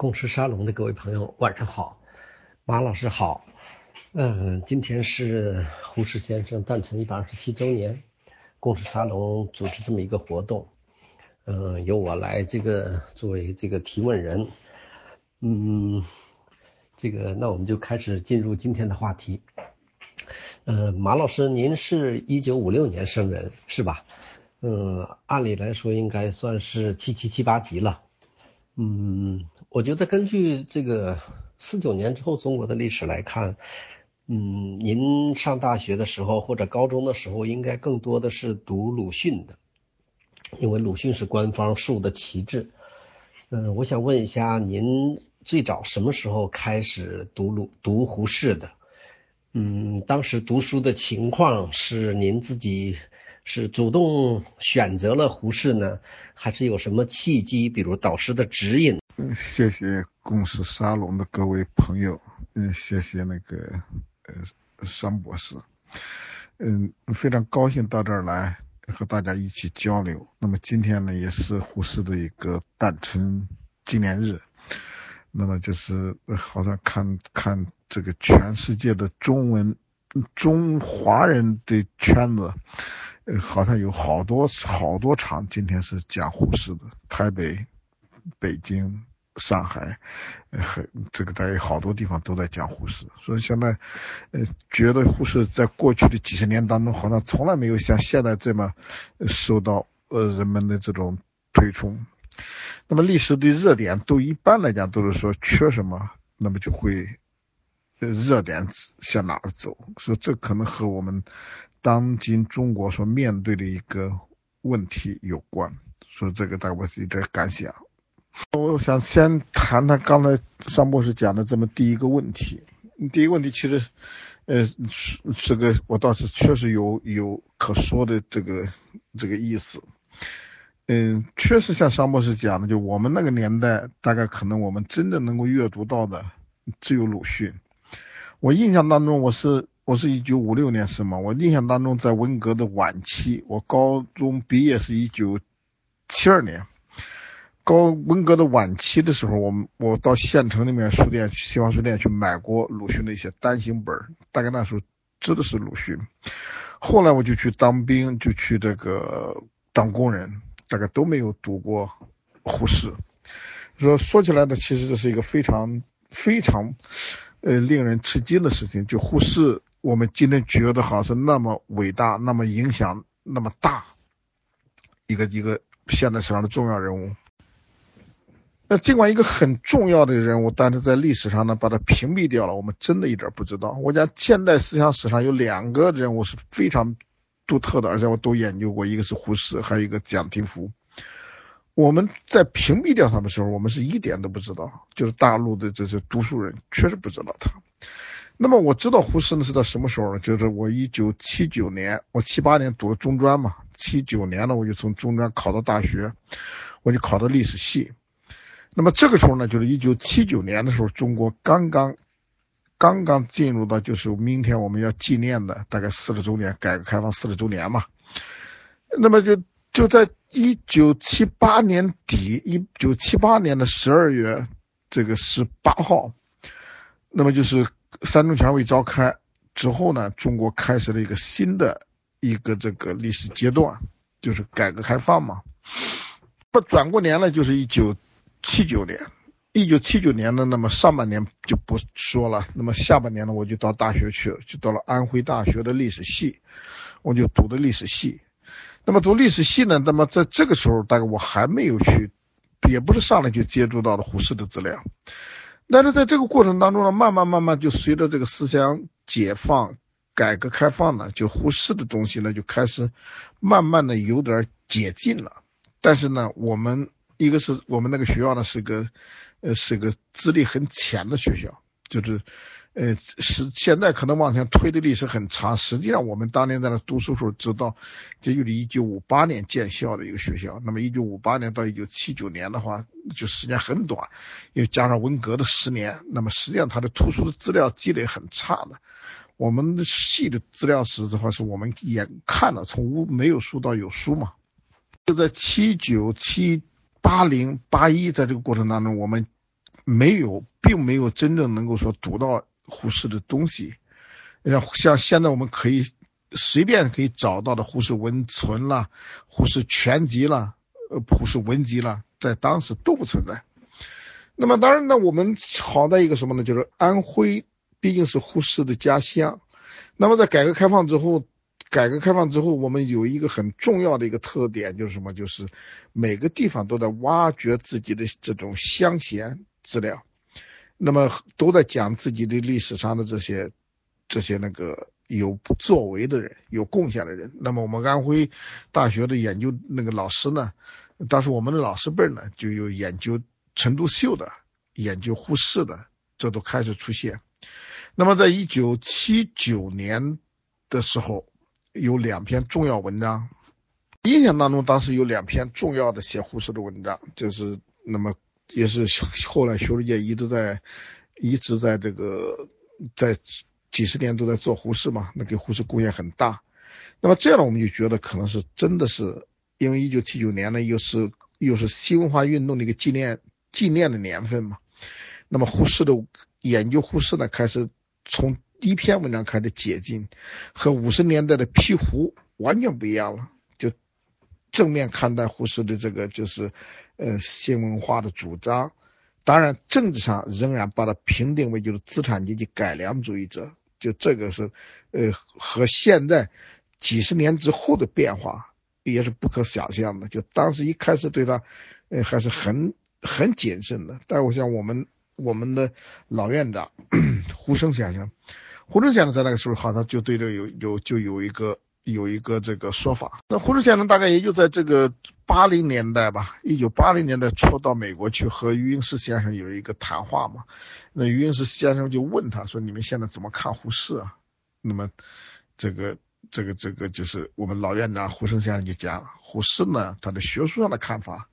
共识沙龙的各位朋友，晚上好，马老师好。嗯，今天是胡适先生诞辰一百二十七周年，共识沙龙组织这么一个活动，嗯，由我来这个作为这个提问人，嗯，这个那我们就开始进入今天的话题。嗯，马老师，您是一九五六年生人是吧？嗯，按理来说应该算是七七七八级了。嗯，我觉得根据这个四九年之后中国的历史来看。嗯，您上大学的时候或者高中的时候，应该更多的是读鲁迅的，因为鲁迅是官方树的旗帜。嗯，我想问一下，您最早什么时候开始读鲁读胡适的？嗯，当时读书的情况是您自己是主动选择了胡适呢，还是有什么契机，比如导师的指引？嗯，谢谢共识沙龙的各位朋友，嗯，谢谢那个。呃，商博士，嗯，非常高兴到这儿来和大家一起交流。那么今天呢，也是胡适的一个诞辰纪念日。那么就是好像看看这个全世界的中文中华人的圈子，好像有好多好多场今天是讲胡适的，台北、北京。上海，很这个大概好多地方都在讲胡适，所以现在，呃，觉得护士在过去的几十年当中，好像从来没有像现在这么受到呃人们的这种推崇。那么历史的热点都一般来讲都是说缺什么，那么就会热点向哪儿走。所以这可能和我们当今中国所面对的一个问题有关。所以这个大概我是一点感想。我想先谈谈刚才商博士讲的这么第一个问题。第一个问题其实，呃，是是个我倒是确实有有可说的这个这个意思。嗯，确实像商博士讲的，就我们那个年代，大概可能我们真正能够阅读到的只有鲁迅。我印象当中，我是我是一九五六年生嘛，我印象当中在文革的晚期，我高中毕业是一九七二年。高文革的晚期的时候，我我到县城里面书店、新华书店去买过鲁迅的一些单行本，大概那时候知的是鲁迅。后来我就去当兵，就去这个当工人，大概都没有读过胡适。说说起来呢，其实这是一个非常非常呃令人吃惊的事情。就胡适，我们今天觉得好像是那么伟大、那么影响那么大一个一个现代史上的重要人物。那尽管一个很重要的人物，但是在历史上呢，把他屏蔽掉了，我们真的一点不知道。我讲现代思想史上有两个人物是非常独特的，而且我都研究过，一个是胡适，还有一个蒋廷福。我们在屏蔽掉他的时候，我们是一点都不知道，就是大陆的这些读书人确实不知道他。那么我知道胡适呢是在什么时候呢？就是我一九七九年，我七八年读中专嘛，七九年呢我就从中专考到大学，我就考到历史系。那么这个时候呢，就是一九七九年的时候，中国刚刚刚刚进入到就是明天我们要纪念的大概四十周年，改革开放四十周年嘛。那么就就在一九七八年底，一九七八年的十二月这个十八号，那么就是三中全会召开之后呢，中国开始了一个新的一个这个历史阶段，就是改革开放嘛。不转过年了，就是一九。七九年，一九七九年的那么上半年就不说了，那么下半年呢，我就到大学去，就到了安徽大学的历史系，我就读的历史系。那么读历史系呢，那么在这个时候，大概我还没有去，也不是上来就接触到了胡适的资料。但是在这个过程当中呢，慢慢慢慢就随着这个思想解放、改革开放呢，就胡适的东西呢就开始慢慢的有点解禁了。但是呢，我们。一个是我们那个学校呢，是个，呃，是个资历很浅的学校，就是，呃，是现在可能往前推的历史很长，实际上我们当年在那读书时候知道，这就是一九五八年建校的一个学校。那么一九五八年到一九七九年的话，就时间很短，又加上文革的十年，那么实际上它的图书的资料积累很差的。我们的系的资料史的话，是我们眼看了从无没有书到有书嘛，就在七九七。八零八一，在这个过程当中，我们没有，并没有真正能够说读到胡适的东西。像像现在我们可以随便可以找到的胡适文存啦、胡适全集啦、呃胡适文集啦，在当时都不存在。那么当然呢，我们好在一个什么呢？就是安徽毕竟是胡适的家乡。那么在改革开放之后，改革开放之后，我们有一个很重要的一个特点，就是什么？就是每个地方都在挖掘自己的这种乡贤资料，那么都在讲自己的历史上的这些这些那个有不作为的人、有贡献的人。那么我们安徽大学的研究那个老师呢，当时我们的老师辈呢，就有研究陈独秀的、研究胡适的，这都开始出现。那么在一九七九年的时候，有两篇重要文章，印象当中当时有两篇重要的写胡适的文章，就是那么也是后来学术界一直在一直在这个在几十年都在做胡适嘛，那给胡适贡献很大。那么这样呢，我们就觉得可能是真的是因为一九七九年呢，又是又是新文化运动的一个纪念纪念的年份嘛。那么胡适的研究，胡适呢开始从。第一篇文章开始解禁，和五十年代的批胡完全不一样了。正面看待胡适的这个就是呃新文化的主张，当然政治上仍然把它评定为就是资产阶级改良主义者。就这个是呃和现在几十年之后的变化也是不可想象的。就当时一开始对他呃还是很很谨慎的，但我想我们我们的老院长 胡生先生。胡适先生在那个时候，好像就对这有有就有一个有一个这个说法。那胡适先生大概也就在这个八零年代吧，一九八零年代初到美国去和余英时先生有一个谈话嘛。那余英时先生就问他说：“你们现在怎么看胡适啊？”那么这个这个这个就是我们老院长胡生先生就讲，胡适呢，他的学术上的看法，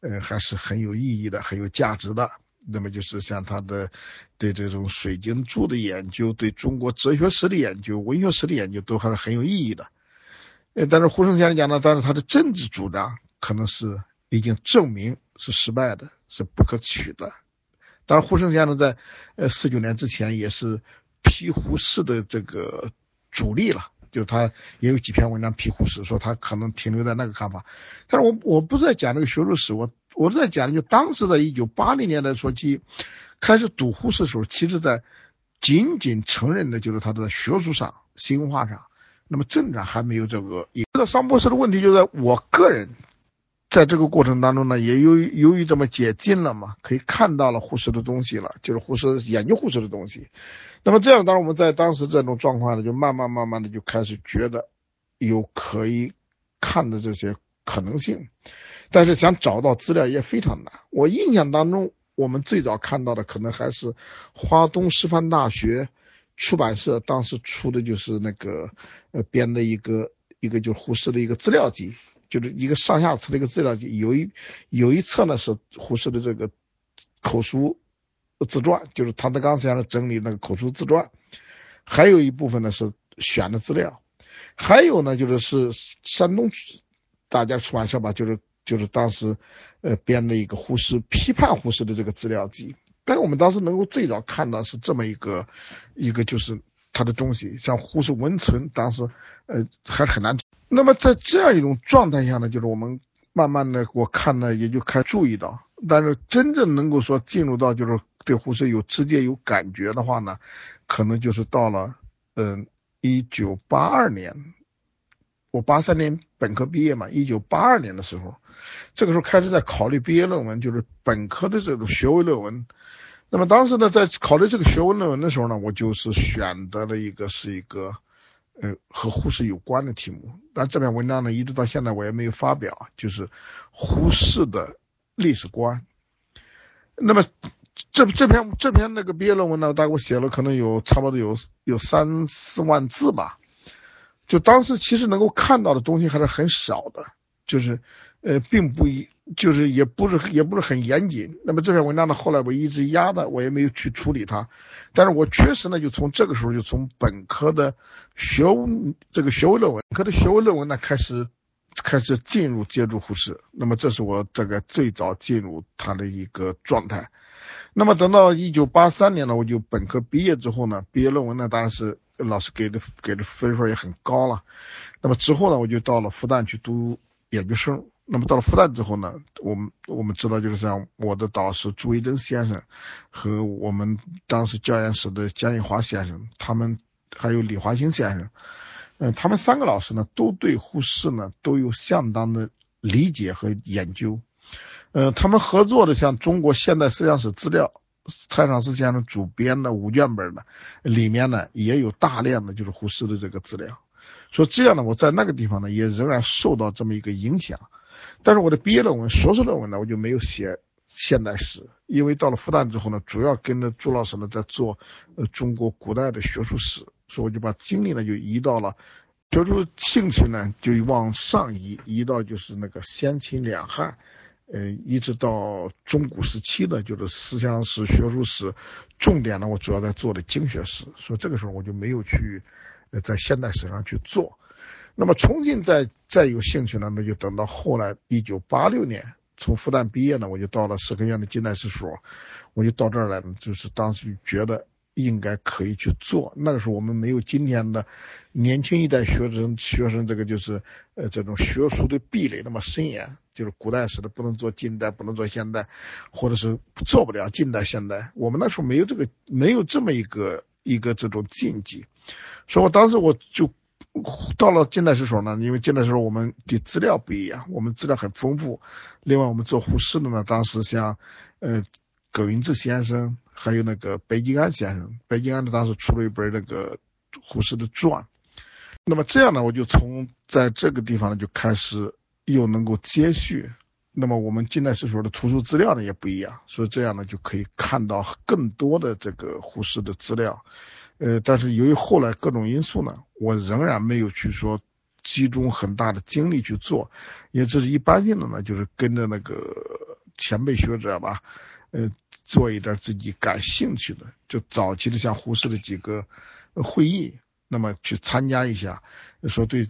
呃，还是很有意义的，很有价值的。那么就是像他的对这种水晶柱的研究，对中国哲学史的研究、文学史的研究都还是很有意义的。呃，但是胡生先生讲呢，但是他的政治主张可能是已经证明是失败的，是不可取的。当然，胡生先生在呃四九年之前也是批胡适的这个主力了，就是他也有几篇文章批胡适，说他可能停留在那个看法。但是我我不是在讲这个学术史，我。我在讲，就当时在一九八零年代初期开始读胡适的时候，其实在仅仅承认的就是他的学术上、新文化上，那么政治还没有这个。这个桑博士的问题就在我个人在这个过程当中呢，也由于由于这么接近了嘛，可以看到了胡适的东西了，就是胡适研究胡适的东西。那么这样，当然我们在当时这种状况呢，就慢慢慢慢的就开始觉得有可以看的这些可能性。但是想找到资料也非常难。我印象当中，我们最早看到的可能还是华东师范大学出版社当时出的就是那个呃编的一个一个就是胡适的一个资料集，就是一个上下册的一个资料集。有一有一册呢是胡适的这个口述自传，就是唐德刚先生整理那个口述自传，还有一部分呢是选的资料，还有呢就是是山东大家出版社吧，就是。就是当时，呃，编的一个胡适批判胡适的这个资料集，但是我们当时能够最早看到是这么一个，一个就是他的东西，像胡适文存，当时，呃，还很难。那么在这样一种状态下呢，就是我们慢慢的，我看呢也就开注意到，但是真正能够说进入到就是对胡适有直接有感觉的话呢，可能就是到了，嗯，一九八二年。我八三年本科毕业嘛，一九八二年的时候，这个时候开始在考虑毕业论文，就是本科的这种学位论文。那么当时呢，在考虑这个学位论文的时候呢，我就是选择了一个是一个呃和胡适有关的题目。但这篇文章呢，一直到现在我也没有发表，就是胡适的历史观。那么这这篇这篇那个毕业论文呢，大概我写了可能有差不多有有三四万字吧。就当时其实能够看到的东西还是很少的，就是呃，并不一，就是也不是也不是很严谨。那么这篇文章呢，后来我一直压的，我也没有去处理它。但是我确实呢，就从这个时候就从本科的学这个学位论文，科的学位论文呢开始开始进入接触胡适。那么这是我这个最早进入他的一个状态。那么等到一九八三年呢，我就本科毕业之后呢，毕业论文呢当然是老师给的给的分数也很高了。那么之后呢，我就到了复旦去读研究生。那么到了复旦之后呢，我们我们知道就是像我的导师朱维珍先生和我们当时教研室的江义华先生，他们还有李华兴先生，嗯，他们三个老师呢都对胡适呢都有相当的理解和研究。呃，他们合作的像《中国现代思想史资料》，蔡尚思先生主编的五卷本呢，里面呢也有大量的就是胡适的这个资料。所以这样呢，我在那个地方呢也仍然受到这么一个影响。但是我的毕业论文、硕士论文呢，我就没有写现代史，因为到了复旦之后呢，主要跟着朱老师呢在做呃中国古代的学术史，所以我就把精力呢就移到了学术兴趣呢就往上移，移到就是那个先秦两汉。呃，一直到中古时期的，就是思想史、学术史，重点呢，我主要在做的经学史，所以这个时候我就没有去，呃，在现代史上去做。那么重新再再有兴趣呢，那就等到后来一九八六年从复旦毕业呢，我就到了社科院的近代史所，我就到这儿来了，就是当时觉得。应该可以去做。那个时候我们没有今天的年轻一代学生学生这个就是呃这种学术的壁垒那么森严，就是古代史的不能做近代，不能做现代，或者是做不了近代现代。我们那时候没有这个没有这么一个一个这种禁忌，所以我当时我就到了近代史所呢，因为近代史我们的资料不一样，我们资料很丰富。另外我们做胡适的呢，当时像呃葛云志先生。还有那个白金安先生，白金安呢当时出了一本那个胡适的传，那么这样呢，我就从在这个地方呢就开始又能够接续，那么我们近代史所的图书资料呢也不一样，所以这样呢就可以看到更多的这个胡适的资料，呃，但是由于后来各种因素呢，我仍然没有去说集中很大的精力去做，因为这是一般性的呢，就是跟着那个前辈学者吧，呃。做一点自己感兴趣的，就早期的像胡适的几个会议，那么去参加一下，说对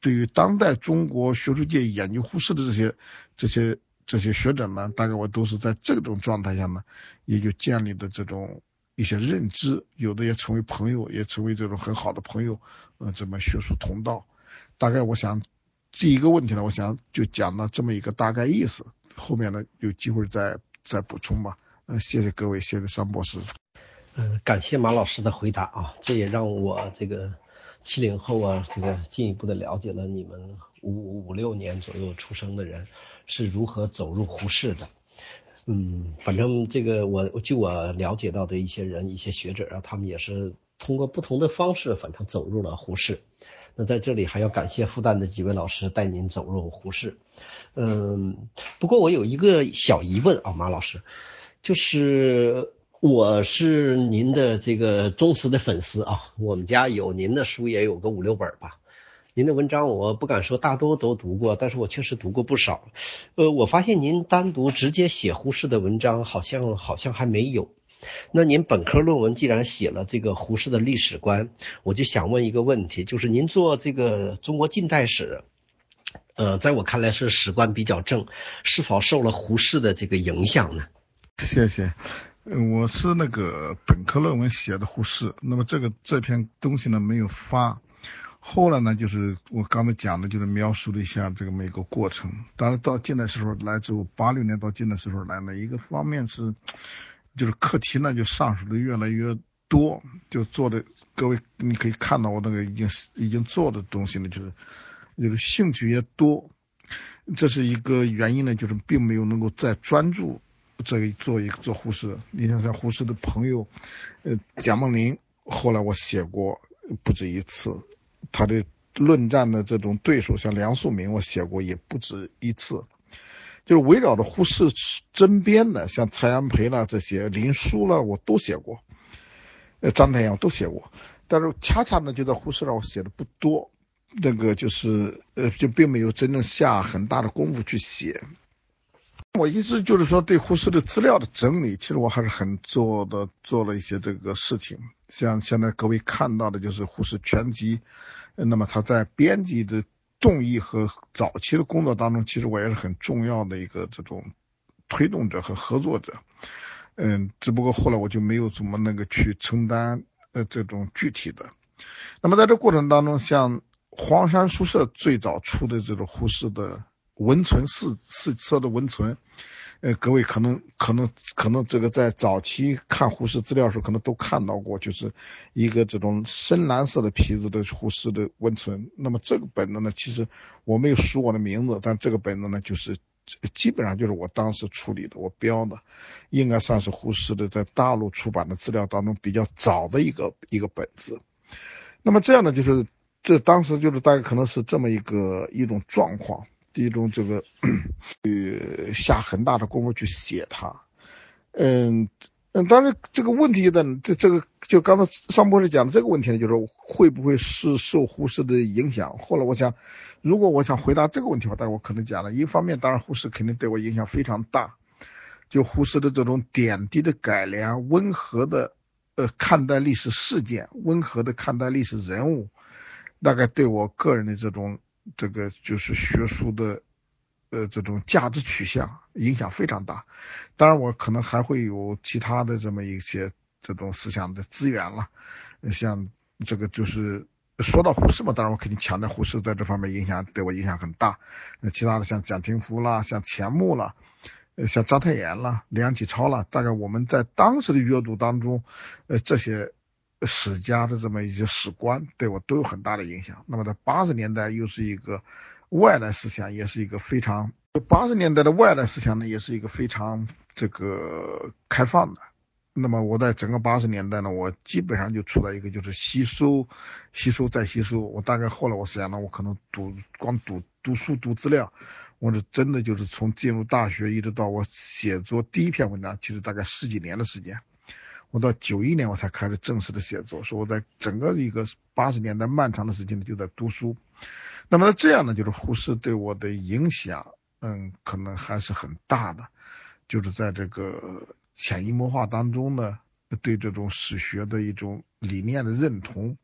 对于当代中国学术界研究胡适的这些这些这些学者呢，大概我都是在这种状态下呢，也就建立的这种一些认知，有的也成为朋友，也成为这种很好的朋友，呃，这么学术同道。大概我想这一个问题呢，我想就讲到这么一个大概意思，后面呢有机会再再补充吧。谢谢各位，谢谢商博士。嗯，感谢马老师的回答啊，这也让我这个七零后啊，这个进一步的了解了你们五五六年左右出生的人是如何走入胡适的。嗯，反正这个我据我了解到的一些人、一些学者啊，他们也是通过不同的方式，反正走入了胡适。那在这里还要感谢复旦的几位老师带您走入胡适。嗯，不过我有一个小疑问啊，马老师。就是我是您的这个忠实的粉丝啊，我们家有您的书也有个五六本吧。您的文章我不敢说大多都读过，但是我确实读过不少。呃，我发现您单独直接写胡适的文章好像好像还没有。那您本科论文既然写了这个胡适的历史观，我就想问一个问题，就是您做这个中国近代史，呃，在我看来是史观比较正，是否受了胡适的这个影响呢？谢谢，我是那个本科论文写的胡适，那么这个这篇东西呢没有发，后来呢就是我刚才讲的，就是描述了一下这个每个过程。当然到近代时候来之后，八六年到近代时候来呢，一个方面是就是课题呢就上手的越来越多，就做的各位你可以看到我那个已经已经做的东西呢，就是就是兴趣也多，这是一个原因呢，就是并没有能够再专注。这个做一个做护士，你像像护士的朋友，呃，蒋梦麟，后来我写过不止一次，他的论战的这种对手，像梁漱溟，我写过也不止一次，就是围绕着护士争编的，像蔡安培啦这些，林书啦，我都写过，呃，张太阳都写过，但是恰恰呢，就在护士上我写的不多，那个就是呃，就并没有真正下很大的功夫去写。我一直就是说对胡适的资料的整理，其实我还是很做的，做了一些这个事情。像现在各位看到的就是胡适全集，那么他在编辑的动议和早期的工作当中，其实我也是很重要的一个这种推动者和合作者。嗯，只不过后来我就没有怎么那个去承担呃这种具体的。那么在这过程当中，像黄山书社最早出的这种胡适的文存四四册的文存。呃，各位可能可能可能这个在早期看胡适资料时候，可能都看到过，就是一个这种深蓝色的皮子的胡适的温存。那么这个本子呢，其实我没有署我的名字，但这个本子呢，就是基本上就是我当时处理的，我标的，应该算是胡适的在大陆出版的资料当中比较早的一个一个本子。那么这样呢，就是这当时就是大概可能是这么一个一种状况。第一种这个，呃，下很大的功夫去写它，嗯嗯，当然这个问题就在这这个，就刚才上博士讲的这个问题呢，就是会不会是受胡适的影响？后来我想，如果我想回答这个问题的话，但是我可能讲了，一方面当然胡适肯定对我影响非常大，就胡适的这种点滴的改良，温和的呃看待历史事件，温和的看待历史人物，大概对我个人的这种。这个就是学术的，呃，这种价值取向影响非常大。当然，我可能还会有其他的这么一些这种思想的资源了。像这个就是说到胡适嘛，当然我肯定强调胡适在这方面影响对我影响很大。那其他的像蒋廷福啦，像钱穆啦，呃，像章太炎啦，梁启超啦，大概我们在当时的阅读当中，呃，这些。史家的这么一些史观对我都有很大的影响。那么在八十年代又是一个外来思想，也是一个非常八十年代的外来思想呢，也是一个非常这个开放的。那么我在整个八十年代呢，我基本上就处在一个就是吸收、吸收再吸收。我大概后来我想呢，我可能读光读读书读资料，我是真的就是从进入大学一直到我写作第一篇文章，其实大概十几年的时间。我到九一年我才开始正式的写作，说我在整个一个八十年代漫长的时间里就在读书。那么这样呢，就是胡适对我的影响，嗯，可能还是很大的。就是在这个潜移默化当中呢，对这种史学的一种理念的认同。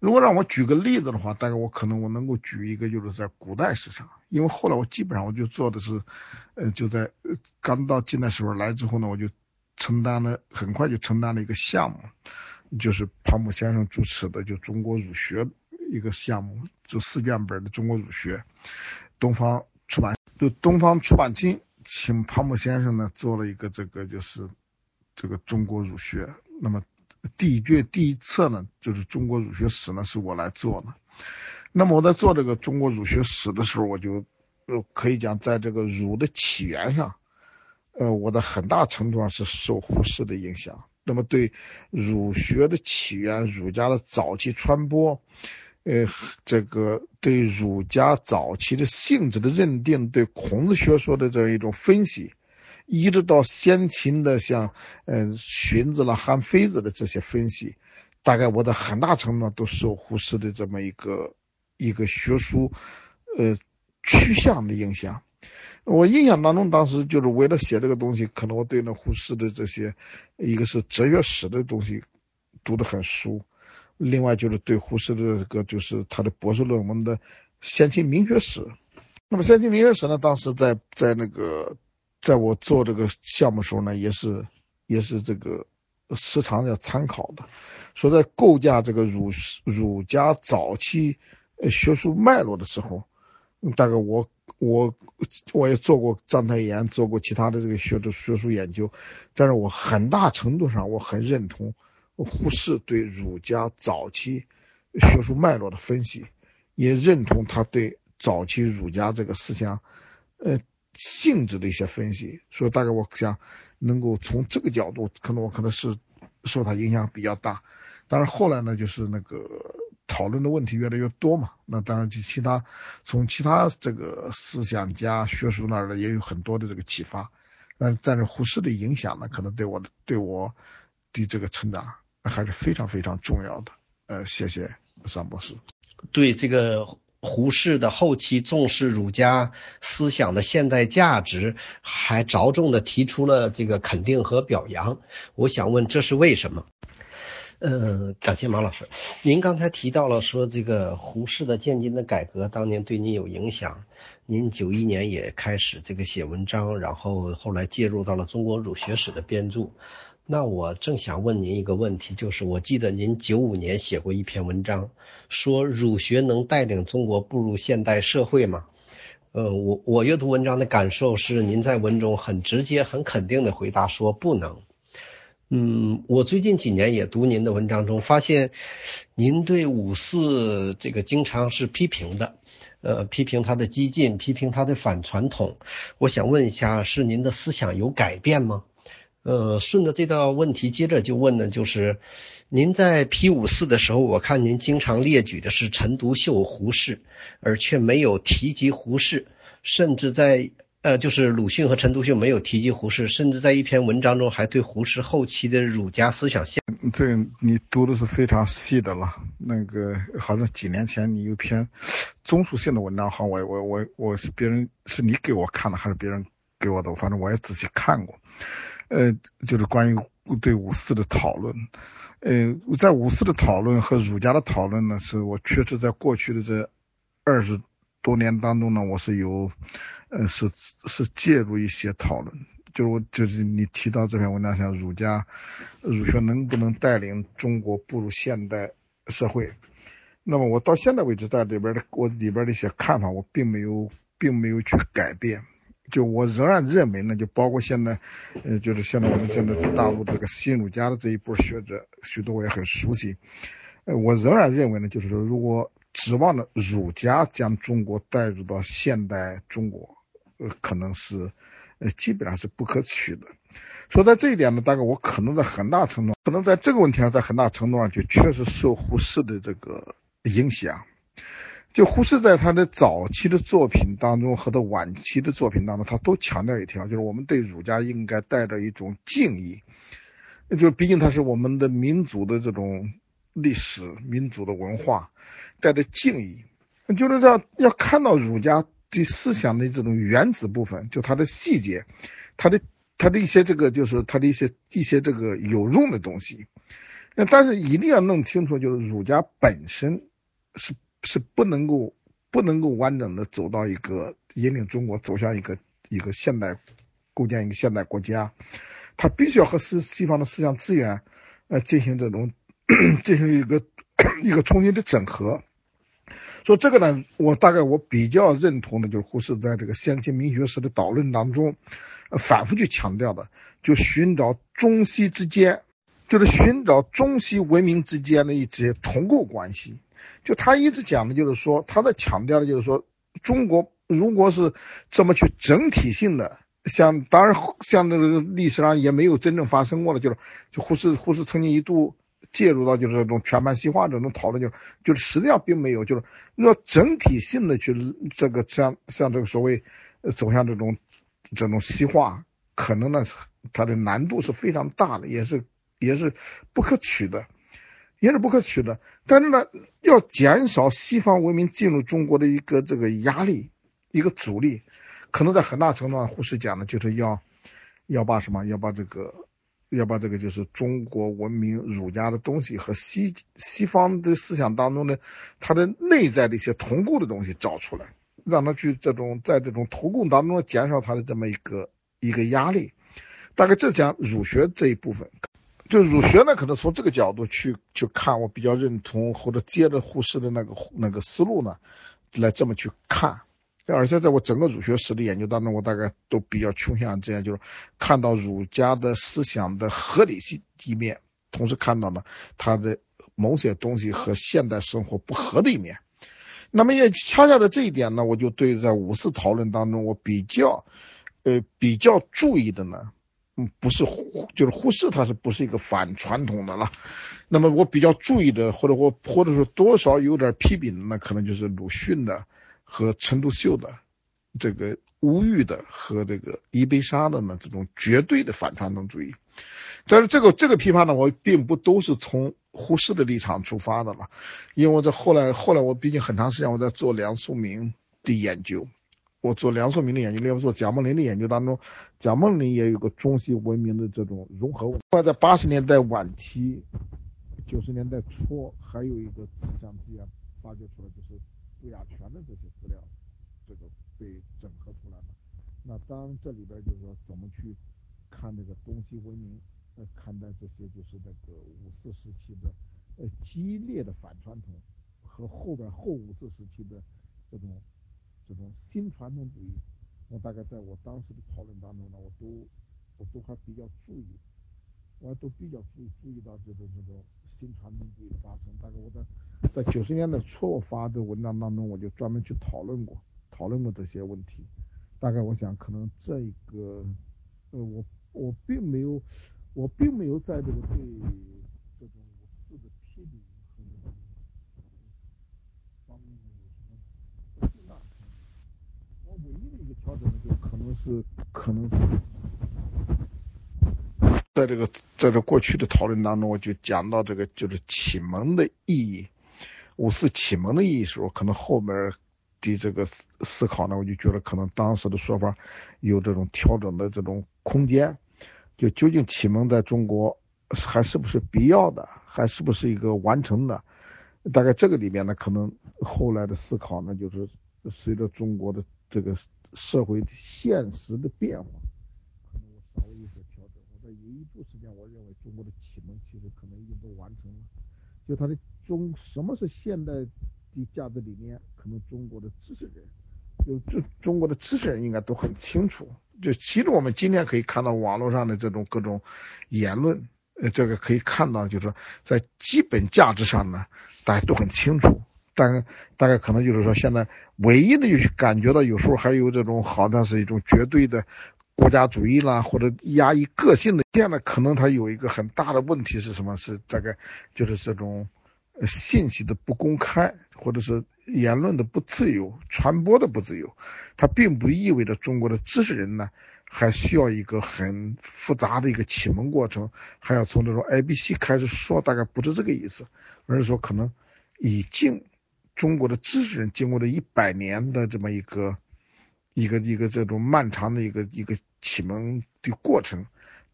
如果让我举个例子的话，大概我可能我能够举一个，就是在古代史上，因为后来我基本上我就做的是，呃，就在刚到近代史来之后呢，我就。承担了很快就承担了一个项目，就是庞姆先生主持的就中国儒学一个项目，就四卷本的中国儒学，东方出版就东方出版厅请庞姆先生呢做了一个这个就是这个中国儒学，那么第一卷第一册呢就是中国儒学史呢是我来做的，那么我在做这个中国儒学史的时候，我就可以讲在这个儒的起源上。呃，我的很大程度上是受胡适的影响。那么对儒学的起源、儒家的早期传播，呃，这个对儒家早期的性质的认定，对孔子学说的这样一种分析，一直到先秦的像呃荀子了、韩非子的这些分析，大概我的很大程度上都受胡适的这么一个一个学术呃趋向的影响。我印象当中，当时就是为了写这个东西，可能我对那胡适的这些，一个是哲学史的东西读得很熟，另外就是对胡适的这个就是他的博士论文的先秦名学史。那么先秦名学史呢，当时在在那个在我做这个项目时候呢，也是也是这个时常要参考的，说在构架这个儒儒家早期学术脉络的时候，大概我。我我也做过章太炎，做过其他的这个学的学术研究，但是我很大程度上我很认同胡适对儒家早期学术脉络的分析，也认同他对早期儒家这个思想呃性质的一些分析，所以大概我想能够从这个角度，可能我可能是受他影响比较大，但是后来呢，就是那个。讨论的问题越来越多嘛，那当然就其他从其他这个思想家学术那儿呢也有很多的这个启发，但是但是胡适的影响呢，可能对我的对我的这个成长还是非常非常重要的。呃，谢谢尚博士。对这个胡适的后期重视儒家思想的现代价值，还着重的提出了这个肯定和表扬。我想问，这是为什么？嗯，感谢马老师。您刚才提到了说这个胡适的渐进的改革当年对您有影响，您九一年也开始这个写文章，然后后来介入到了中国儒学史的编著。那我正想问您一个问题，就是我记得您九五年写过一篇文章，说儒学能带领中国步入现代社会吗？呃，我我阅读文章的感受是，您在文中很直接、很肯定的回答说不能。嗯，我最近几年也读您的文章中，发现您对五四这个经常是批评的，呃，批评他的激进，批评他的反传统。我想问一下，是您的思想有改变吗？呃，顺着这道问题，接着就问呢，就是您在批五四的时候，我看您经常列举的是陈独秀、胡适，而却没有提及胡适，甚至在。呃，就是鲁迅和陈独秀没有提及胡适，甚至在一篇文章中还对胡适后期的儒家思想下，这个你读的是非常细的了。那个好像几年前你有篇综述性的文章，好像，我我我我是别人是你给我看的还是别人给我的？反正我也仔细看过。呃，就是关于对五四的讨论。呃，在五四的讨论和儒家的讨论呢，是我确实在过去的这二十多年当中呢，我是有。呃，是是介入一些讨论，就是我就是你提到这篇文章，像儒家儒学能不能带领中国步入现代社会？那么我到现在为止，在里边的我里边的一些看法，我并没有并没有去改变。就我仍然认为呢，就包括现在，呃，就是现在我们讲的大陆这个新儒家的这一波学者，许多我也很熟悉。呃，我仍然认为呢，就是说，如果指望着儒家将中国带入到现代中国。呃，可能是，呃，基本上是不可取的。说在这一点呢，大概我可能在很大程度，可能在这个问题上，在很大程度上就确实受胡适的这个影响。就胡适在他的早期的作品当中和他晚期的作品当中，他都强调一条，就是我们对儒家应该带着一种敬意。就是毕竟他是我们的民族的这种历史、民族的文化，带着敬意，就是要要看到儒家。的思想的这种原子部分，就它的细节，它的它的一些这个，就是它的一些一些这个有用的东西。那但是一定要弄清楚，就是儒家本身是是不能够不能够完整的走到一个引领中国走向一个一个现代构建一个现代国家，它必须要和西西方的思想资源呃进行这种 进行一个 一个重新的整合。说这个呢，我大概我比较认同的，就是胡适在这个先秦民学史的导论当中，反复去强调的，就寻找中西之间，就是寻找中西文明之间的一些同构关系。就他一直讲的就是说，他在强调的就是说，中国如果是这么去整体性的，像当然像那个历史上也没有真正发生过的，就是就胡适胡适曾经一度。介入到就是这种全盘西化这种讨论，就就是实际上并没有，就是要整体性的去这个像像这个所谓走向这种这种西化，可能呢它的难度是非常大的，也是也是不可取的，也是不可取的。但是呢，要减少西方文明进入中国的一个这个压力，一个阻力，可能在很大程度上，胡适讲的就是要要把什么，要把这个。要把这个就是中国文明儒家的东西和西西方的思想当中的它的内在的一些同构的东西找出来，让他去这种在这种同构当中减少他的这么一个一个压力。大概这讲儒学这一部分，就儒学呢，可能从这个角度去去看，我比较认同或者接着胡适的那个那个思路呢，来这么去看。而且在我整个儒学史的研究当中，我大概都比较倾向这样，就是看到儒家的思想的合理性一面，同时看到了他的某些东西和现代生活不合的一面。那么也恰恰的这一点呢，我就对在五四讨论当中，我比较呃比较注意的呢，嗯，不是胡就是忽视，他是不是一个反传统的了？那么我比较注意的，或者我或者说多少有点批评的，那可能就是鲁迅的。和陈独秀的这个吴玉的和这个伊贝沙的呢，这种绝对的反传统主义，但是这个这个批判呢，我并不都是从胡适的立场出发的了，因为我这后来后来我毕竟很长时间我在做梁漱溟的研究，我做梁漱溟的研究，另外做贾梦麟的研究当中，贾梦麟也有个中西文明的这种融合。我在八十年代晚期。九十年代初还有一个思想资源发掘出来，就是杜亚泉的这些资料，这个被整合出来了。那当这里边就是说怎么去看这个东西文明，呃，看待这些就是那个五四时期的呃激烈的反传统和后边后五四时期的这种这种新传统主义，我大概在我当时的讨论当中呢，我都我都还比较注意。我都比较注注意到这种这种新传统主义的发生。大概我在在九十年代初我发的文章当中，我就专门去讨论过讨论过这些问题。大概我想，可能这一个呃，我我并没有我并没有在这个对这种五四的批评和方面有什么巨大调整。我唯一的一个调整呢，就可能是可能是。在这个在这过去的讨论当中，我就讲到这个就是启蒙的意义，五四启蒙的意义时候，可能后面的这个思考呢，我就觉得可能当时的说法有这种调整的这种空间。就究竟启蒙在中国还是不是必要的，还是不是一个完成的？大概这个里面呢，可能后来的思考呢，就是随着中国的这个社会现实的变化。可能我稍微有一度时间，我认为中国的启蒙其实可能已经都完成了。就它的中什么是现代的价值理念，可能中国的知识人，就中中国的知识人应该都很清楚。就其实我们今天可以看到网络上的这种各种言论，呃，这个可以看到，就是说在基本价值上呢，大家都很清楚。但大概可能就是说，现在唯一的就是感觉到有时候还有这种好像是一种绝对的。国家主义啦，或者压抑个性的，这样的，可能它有一个很大的问题是什么？是大概就是这种信息的不公开，或者是言论的不自由，传播的不自由。它并不意味着中国的知识人呢，还需要一个很复杂的一个启蒙过程，还要从这种 A B C 开始说，大概不是这个意思，而是说可能已经中国的知识人经过了一百年的这么一个。一个一个这种漫长的一个一个启蒙的过程，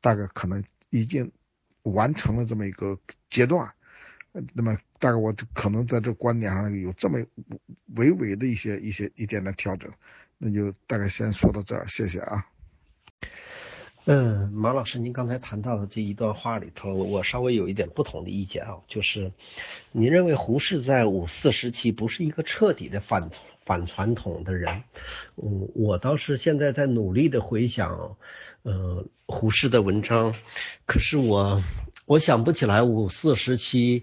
大概可能已经完成了这么一个阶段。那么大概我可能在这观点上有这么微微的一些一些一点的调整。那就大概先说到这儿，谢谢啊。嗯，马老师，您刚才谈到的这一段话里头，我稍微有一点不同的意见啊，就是您认为胡适在五四时期不是一个彻底的反反传统的人。嗯，我倒是现在在努力的回想，呃，胡适的文章，可是我我想不起来五四时期，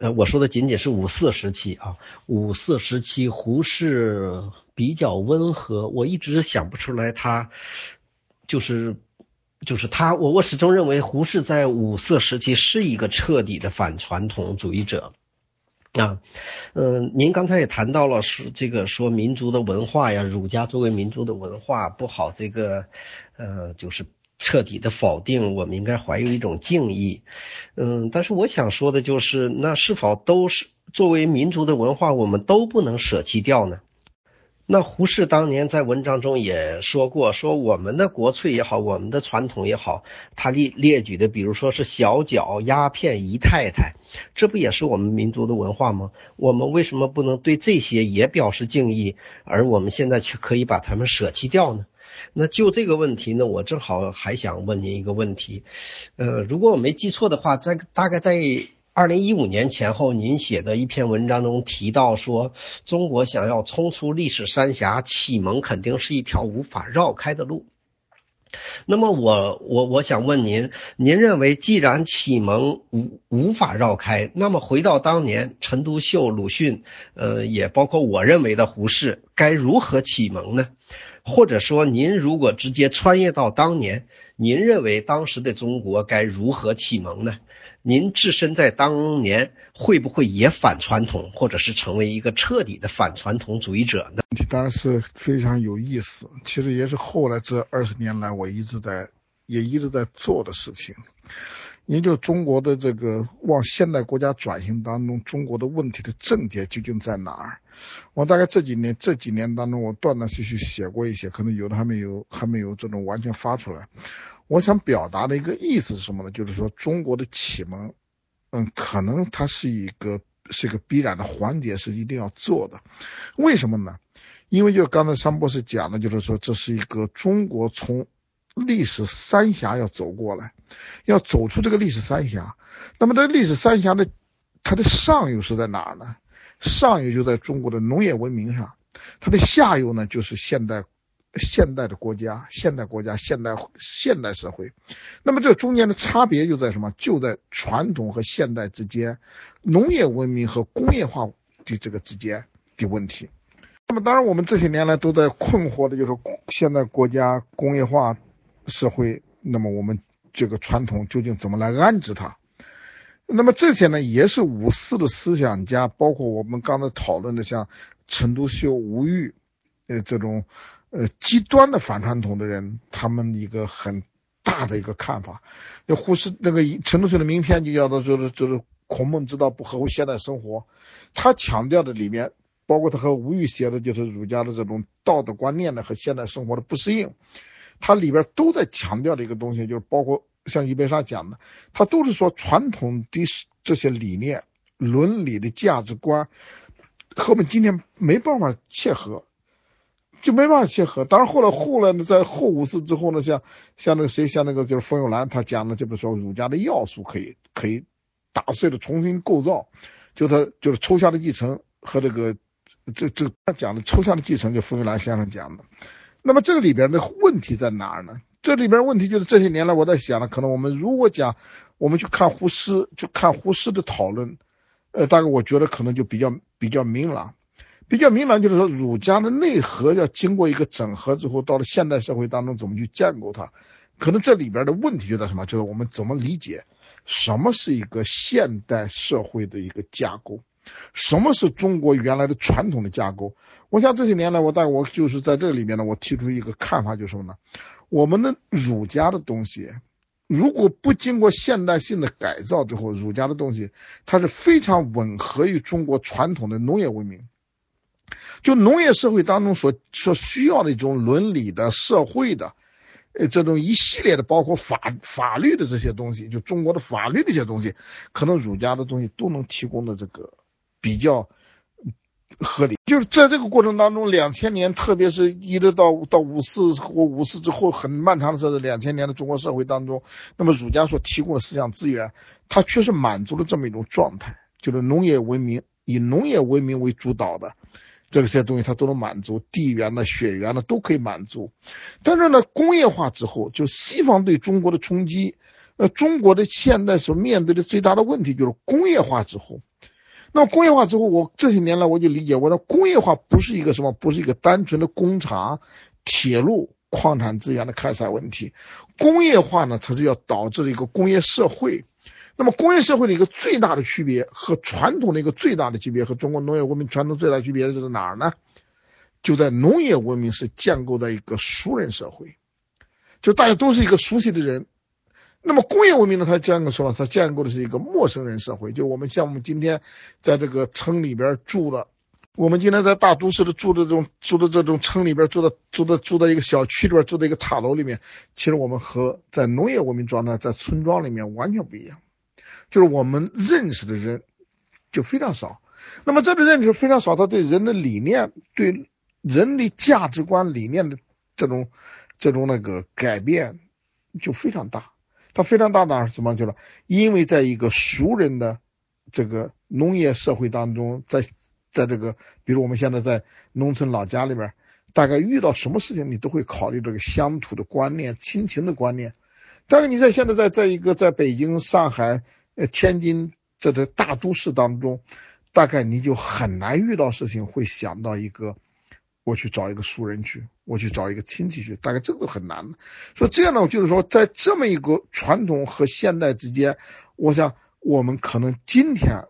呃，我说的仅仅是五四时期啊，五四时期胡适比较温和，我一直想不出来他就是。就是他，我我始终认为胡适在五四时期是一个彻底的反传统主义者啊。嗯，您刚才也谈到了是这个说民族的文化呀，儒家作为民族的文化不好，这个呃就是彻底的否定，我们应该怀有一种敬意。嗯，但是我想说的就是，那是否都是作为民族的文化，我们都不能舍弃掉呢？那胡适当年在文章中也说过，说我们的国粹也好，我们的传统也好，他列列举的，比如说是小脚、鸦片、姨太太，这不也是我们民族的文化吗？我们为什么不能对这些也表示敬意，而我们现在却可以把它们舍弃掉呢？那就这个问题呢，我正好还想问您一个问题，呃，如果我没记错的话，在大概在。二零一五年前后，您写的一篇文章中提到说，中国想要冲出历史三峡，启蒙肯定是一条无法绕开的路。那么，我我我想问您，您认为既然启蒙无无法绕开，那么回到当年，陈独秀、鲁迅，呃，也包括我认为的胡适，该如何启蒙呢？或者说，您如果直接穿越到当年，您认为当时的中国该如何启蒙呢？您置身在当年，会不会也反传统，或者是成为一个彻底的反传统主义者呢？问题当然是非常有意思，其实也是后来这二十年来我一直在也一直在做的事情。您就中国的这个往现代国家转型当中，中国的问题的症结究竟在哪儿？我大概这几年这几年当中，我断断续续写过一些，可能有的还没有还没有这种完全发出来。我想表达的一个意思是什么呢？就是说中国的启蒙嗯，可能它是一个是一个必然的环节，是一定要做的。为什么呢？因为就刚才商博士讲的，就是说这是一个中国从历史三峡要走过来，要走出这个历史三峡。那么这历史三峡的它的上游是在哪儿呢？上游就在中国的农业文明上，它的下游呢就是现代。现代的国家，现代国家，现代现代社会，那么这中间的差别就在什么？就在传统和现代之间，农业文明和工业化的这个之间的问题。那么当然，我们这些年来都在困惑的就是现在国家工业化社会，那么我们这个传统究竟怎么来安置它？那么这些呢，也是五四的思想家，包括我们刚才讨论的像陈独秀、吴玉，呃，这种。呃，极端的反传统的人，他们一个很大的一个看法，就忽视那个陈独秀的名篇就叫做就是就是孔孟之道不合乎现代生活。他强调的里面，包括他和吴玉写的，就是儒家的这种道德观念的和现代生活的不适应。他里边都在强调的一个东西，就是包括像伊贝莎讲的，他都是说传统的这些理念、伦理的价值观和我们今天没办法切合。就没办法切合。当然后来后来呢，在后五四之后呢，像像那个谁，像那个就是冯友兰，他讲的，就比如说儒家的要素可以可以打碎了重新构造，就他就是抽象的继承和这个这这他讲的抽象的继承，就冯友兰先生讲的。那么这个里边的问题在哪儿呢？这里边问题就是这些年来我在想呢，可能我们如果讲我们去看胡适，去看胡适的讨论，呃，大概我觉得可能就比较比较明朗。比较明朗，就是说儒家的内核要经过一个整合之后，到了现代社会当中怎么去建构它？可能这里边的问题就在什么？就是我们怎么理解什么是一个现代社会的一个架构？什么是中国原来的传统的架构？我想这些年来，我大概我就是在这里面呢，我提出一个看法，就是什么呢？我们的儒家的东西，如果不经过现代性的改造之后，儒家的东西它是非常吻合于中国传统的农业文明。就农业社会当中所所需要的一种伦理的、社会的，呃，这种一系列的，包括法法律的这些东西，就中国的法律的一些东西，可能儒家的东西都能提供的这个比较合理。就是在这个过程当中，两千年，特别是一直到到五四或五四之后很漫长的这两千年的中国社会当中，那么儒家所提供的思想资源，它确实满足了这么一种状态，就是农业文明以农业文明为主导的。这些东西它都能满足，地缘的、血缘的都可以满足。但是呢，工业化之后，就西方对中国的冲击，呃，中国的现在所面对的最大的问题就是工业化之后。那么工业化之后，我这些年来我就理解，我说工业化不是一个什么，不是一个单纯的工厂、铁路、矿产资源的开采问题。工业化呢，它是要导致了一个工业社会。那么工业社会的一个最大的区别和传统的一个最大的区别和中国农业文明传统最大的区别就是哪儿呢？就在农业文明是建构在一个熟人社会，就大家都是一个熟悉的人。那么工业文明呢，它建构说它建构的是一个陌生人社会，就我们像我们今天在这个城里边住的，我们今天在大都市的住的这种住的这种城里边住的住的住在一个小区里边住在一个塔楼里面，其实我们和在农业文明状态在村庄里面完全不一样。就是我们认识的人就非常少，那么这个认识非常少，他对人的理念、对人的价值观理念的这种这种那个改变就非常大。它非常大胆是什么？就是因为在一个熟人的这个农业社会当中，在在这个比如我们现在在农村老家里边，大概遇到什么事情你都会考虑这个乡土的观念、亲情的观念。但是你在现在在在一个在北京、上海。呃，天津这的大都市当中，大概你就很难遇到事情会想到一个，我去找一个熟人去，我去找一个亲戚去，大概这个都很难的。所以这样呢，就是说，在这么一个传统和现代之间，我想我们可能今天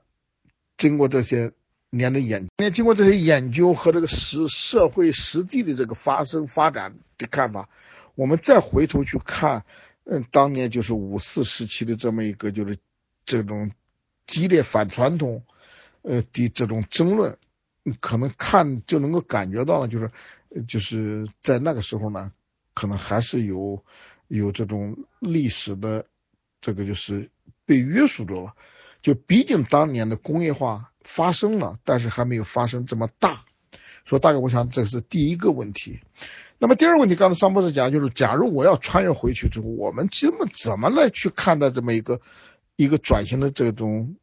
经过这些年的研，经过这些研究和这个实社会实际的这个发生发展的看法，我们再回头去看，嗯，当年就是五四时期的这么一个就是。这种激烈反传统，呃的这种争论，可能看就能够感觉到了，就是就是在那个时候呢，可能还是有有这种历史的这个就是被约束住了。就毕竟当年的工业化发生了，但是还没有发生这么大。所以大概我想这是第一个问题。那么第二个问题，刚才桑博士讲就是，假如我要穿越回去之后，我们怎么怎么来去看待这么一个一个转型的这种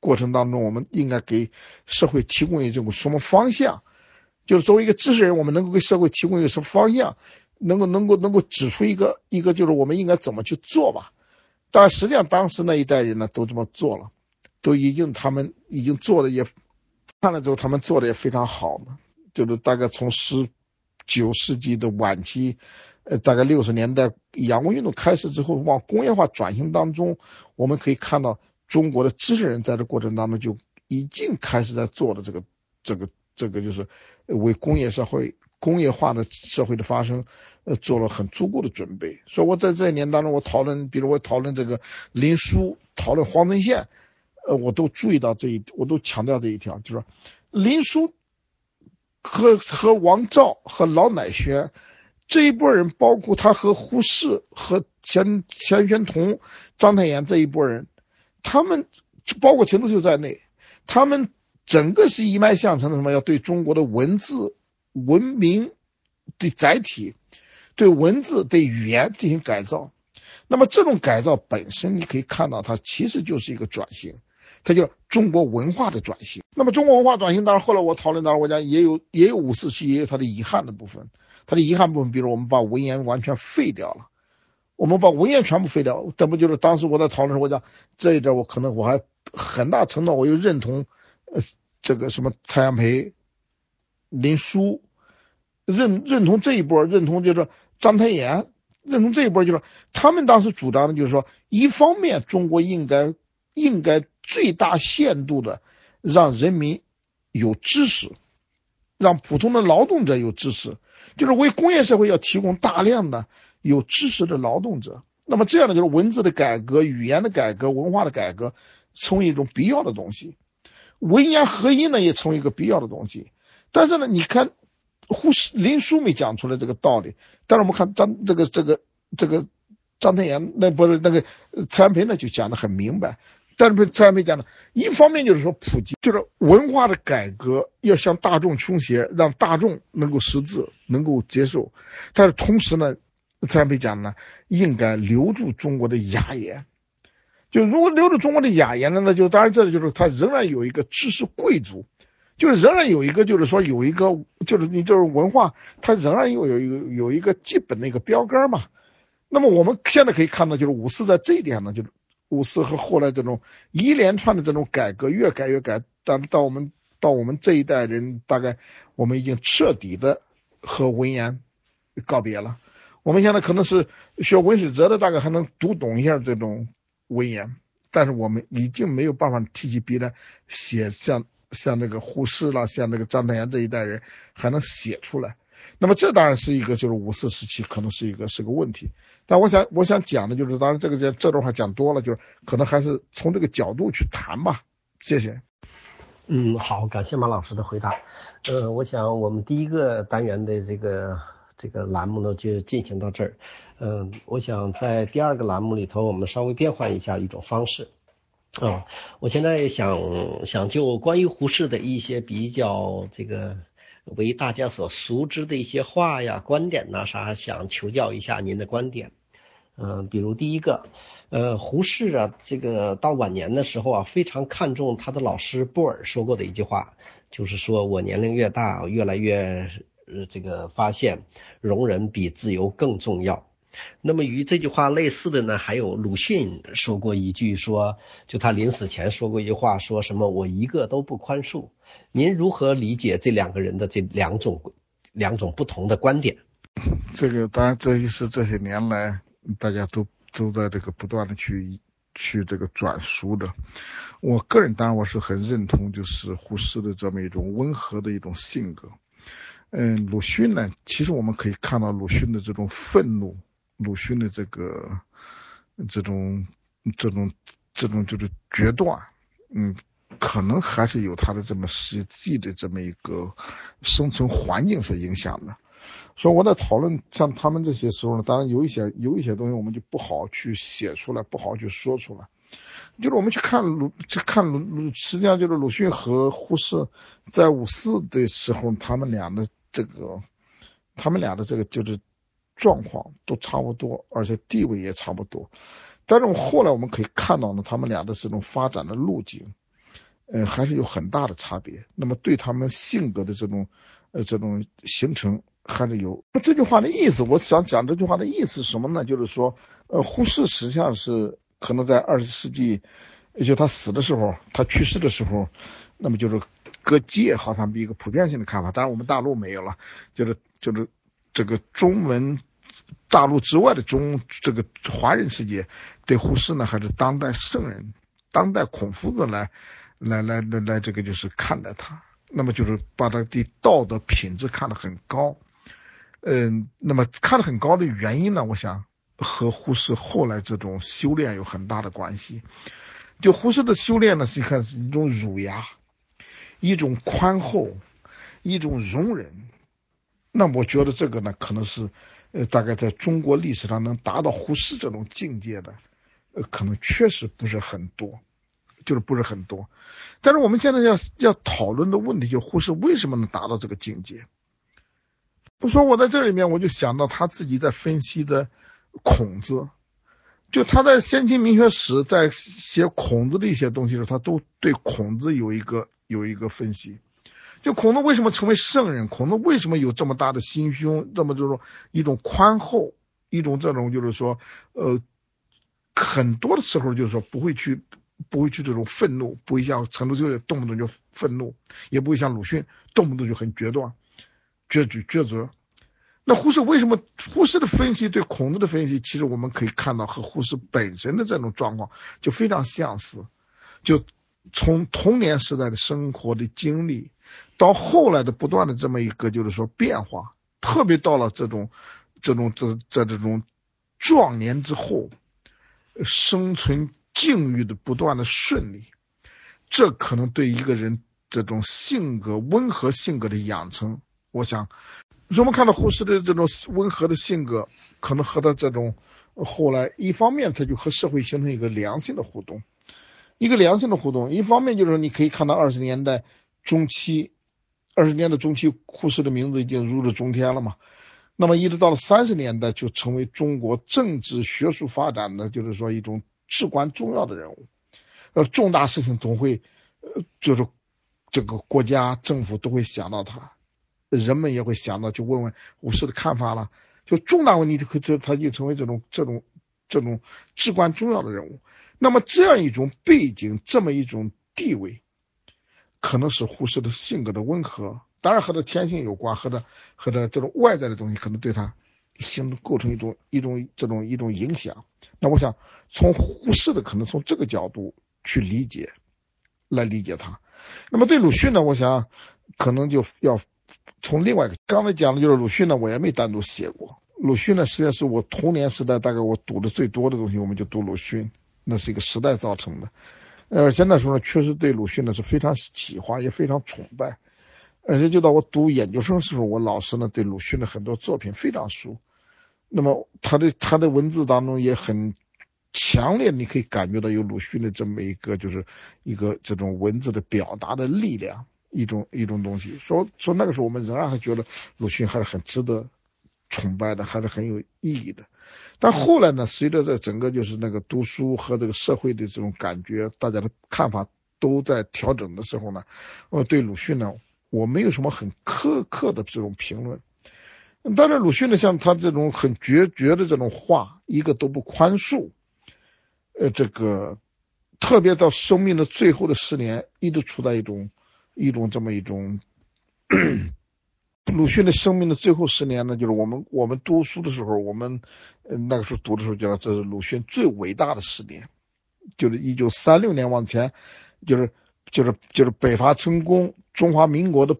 过程当中，我们应该给社会提供一种什么方向？就是作为一个知识人，我们能够给社会提供一个什么方向？能够能够能够指出一个一个就是我们应该怎么去做吧？但实际上当时那一代人呢都这么做了，都已经他们已经做的也看了之后，他们做的也非常好嘛。就是大概从十九世纪的晚期，呃，大概六十年代洋务运动开始之后，往工业化转型当中，我们可以看到中国的知识人在这过程当中就已经开始在做的这个这个这个就是为工业社会。工业化的社会的发生，呃，做了很足够的准备。所以我在这一年当中，我讨论，比如我讨论这个林书，讨论黄遵宪，呃，我都注意到这一，我都强调这一条，就是林书和和王照和老乃宣这一波人，包括他和胡适和钱钱玄同、章太炎这一波人，他们包括陈独秀在内，他们整个是一脉相承的，什么要对中国的文字。文明的载体，对文字、对语言进行改造。那么这种改造本身，你可以看到，它其实就是一个转型，它就是中国文化的转型。那么中国文化转型，当然后来我讨论当然，我讲也有也有五四期也有它的遗憾的部分。它的遗憾部分，比如我们把文言完全废掉了，我们把文言全部废掉，这不就是当时我在讨论时候，我讲这一点，我可能我还很大程度我又认同，呃，这个什么蔡元培。林书认认同这一波，认同就是章太炎，认同这一波，就是他们当时主张的，就是说，一方面中国应该应该最大限度的让人民有知识，让普通的劳动者有知识，就是为工业社会要提供大量的有知识的劳动者。那么这样的就是文字的改革、语言的改革、文化的改革，成为一种必要的东西。文言合一呢，也成为一个必要的东西。但是呢，你看，胡、林书没讲出来这个道理。但是我们看张这个这个这个张太炎，那不是那个蔡元培呢，就讲的很明白。但是蔡元培讲的，一方面就是说普及，就是文化的改革要向大众倾斜，让大众能够识字，能够接受。但是同时呢，蔡元培讲呢，应该留住中国的雅言。就如果留住中国的雅言呢，那就当然这里就是他仍然有一个知识贵族。就是仍然有一个，就是说有一个，就是你就是文化，它仍然有有一个有一个基本的一个标杆嘛。那么我们现在可以看到，就是五四在这一点呢，就是五四和后来这种一连串的这种改革，越改越改，但到我们到我们这一代人，大概我们已经彻底的和文言告别了。我们现在可能是学文史哲的，大概还能读懂一下这种文言，但是我们已经没有办法提起笔来写像。像那个胡适了，像那个张太炎这一代人还能写出来，那么这当然是一个就是五四时期可能是一个是个问题。但我想我想讲的就是，当然这个这这段话讲多了，就是可能还是从这个角度去谈吧。谢谢。嗯，好，感谢马老师的回答。呃，我想我们第一个单元的这个这个栏目呢就进行到这儿。嗯，我想在第二个栏目里头，我们稍微变换一下一种方式。啊，我现在想想就关于胡适的一些比较这个为大家所熟知的一些话呀、观点呐啥，想求教一下您的观点。嗯，比如第一个，呃，胡适啊，这个到晚年的时候啊，非常看重他的老师布尔说过的一句话，就是说我年龄越大，越来越呃这个发现容忍比自由更重要。那么与这句话类似的呢，还有鲁迅说过一句，说就他临死前说过一句话，说什么我一个都不宽恕。您如何理解这两个人的这两种两种不同的观点？这个当然，这也是这些年来大家都都在这个不断的去去这个转述的。我个人当然我是很认同，就是胡适的这么一种温和的一种性格。嗯，鲁迅呢，其实我们可以看到鲁迅的这种愤怒。鲁迅的这个这种这种这种就是决断，嗯，可能还是有他的这么实际的这么一个生存环境所影响的。所以我在讨论像他们这些时候呢，当然有一些有一些东西我们就不好去写出来，不好去说出来。就是我们去看鲁，去看鲁鲁，实际上就是鲁迅和胡适在五四的时候，他们俩的这个，他们俩的这个就是状况都差不多，而且地位也差不多。但是我后来我们可以看到呢，他们俩的这种发展的路径，呃，还是有很大的差别。那么对他们性格的这种，呃，这种形成还是有。那这句话的意思，我想讲这句话的意思是什么呢？就是说，呃，胡适实际上是可能在二十世纪，也就他死的时候，他去世的时候，那么就是各界好像一个普遍性的看法。当然我们大陆没有了，就是就是这个中文。大陆之外的中这个华人世界对胡适呢，还是当代圣人、当代孔夫子来来来来来这个就是看待他，那么就是把他的道德品质看得很高，嗯，那么看得很高的原因呢，我想和胡适后来这种修炼有很大的关系。就胡适的修炼呢，实际上是一种儒雅，一种宽厚，一种容忍。那我觉得这个呢，可能是。呃，大概在中国历史上能达到胡适这种境界的，呃，可能确实不是很多，就是不是很多。但是我们现在要要讨论的问题，就胡适为什么能达到这个境界？不说我在这里面，我就想到他自己在分析的孔子，就他在《先秦名学史》在写孔子的一些东西的时候，他都对孔子有一个有一个分析。就孔子为什么成为圣人？孔子为什么有这么大的心胸？这么就是说一种宽厚，一种这种就是说，呃，很多的时候就是说不会去，不会去这种愤怒，不会像陈独秀动不动就愤怒，也不会像鲁迅动不动就很决断、决绝抉择。那胡适为什么？胡适的分析对孔子的分析，其实我们可以看到和胡适本身的这种状况就非常相似，就从童年时代的生活的经历。到后来的不断的这么一个就是说变化，特别到了这种这种这在这种壮年之后，生存境遇的不断的顺利，这可能对一个人这种性格温和性格的养成，我想，我们看到胡适的这种温和的性格，可能和他这种后来一方面他就和社会形成一个良性的互动，一个良性的互动，一方面就是说你可以看到二十年代。中期，二十年的中期，胡适的名字已经如日中天了嘛。那么一直到了三十年代，就成为中国政治学术发展的，就是说一种至关重要的人物。呃，重大事情总会，呃，就是这个国家政府都会想到他，人们也会想到，就问问胡适的看法了。就重大问题，就就他就成为这种这种这种至关重要的人物。那么这样一种背景，这么一种地位。可能是胡适的性格的温和，当然和他天性有关，和他和他这种外在的东西可能对他形成构成一种一种这种一种影响。那我想从胡适的可能从这个角度去理解，来理解他。那么对鲁迅呢，我想可能就要从另外一个刚才讲的就是鲁迅呢，我也没单独写过。鲁迅呢，实际上是我童年时代大概我读的最多的东西，我们就读鲁迅，那是一个时代造成的。而且那时候呢，确实对鲁迅呢是非常喜欢，也非常崇拜。而且就到我读研究生时候，我老师呢对鲁迅的很多作品非常熟。那么他的他的文字当中也很强烈，你可以感觉到有鲁迅的这么一个就是一个这种文字的表达的力量，一种一种东西。说说那个时候我们仍然还觉得鲁迅还是很值得崇拜的，还是很有意义的。但后来呢？随着这整个就是那个读书和这个社会的这种感觉，大家的看法都在调整的时候呢，呃，对鲁迅呢，我没有什么很苛刻的这种评论。当然，鲁迅呢，像他这种很决绝的这种话，一个都不宽恕。呃，这个特别到生命的最后的十年，一直处在一种一种这么一种。鲁迅的生命的最后十年呢，就是我们我们读书的时候，我们那个时候读的时候，觉得这是鲁迅最伟大的十年，就是一九三六年往前，就是就是就是北伐成功，中华民国的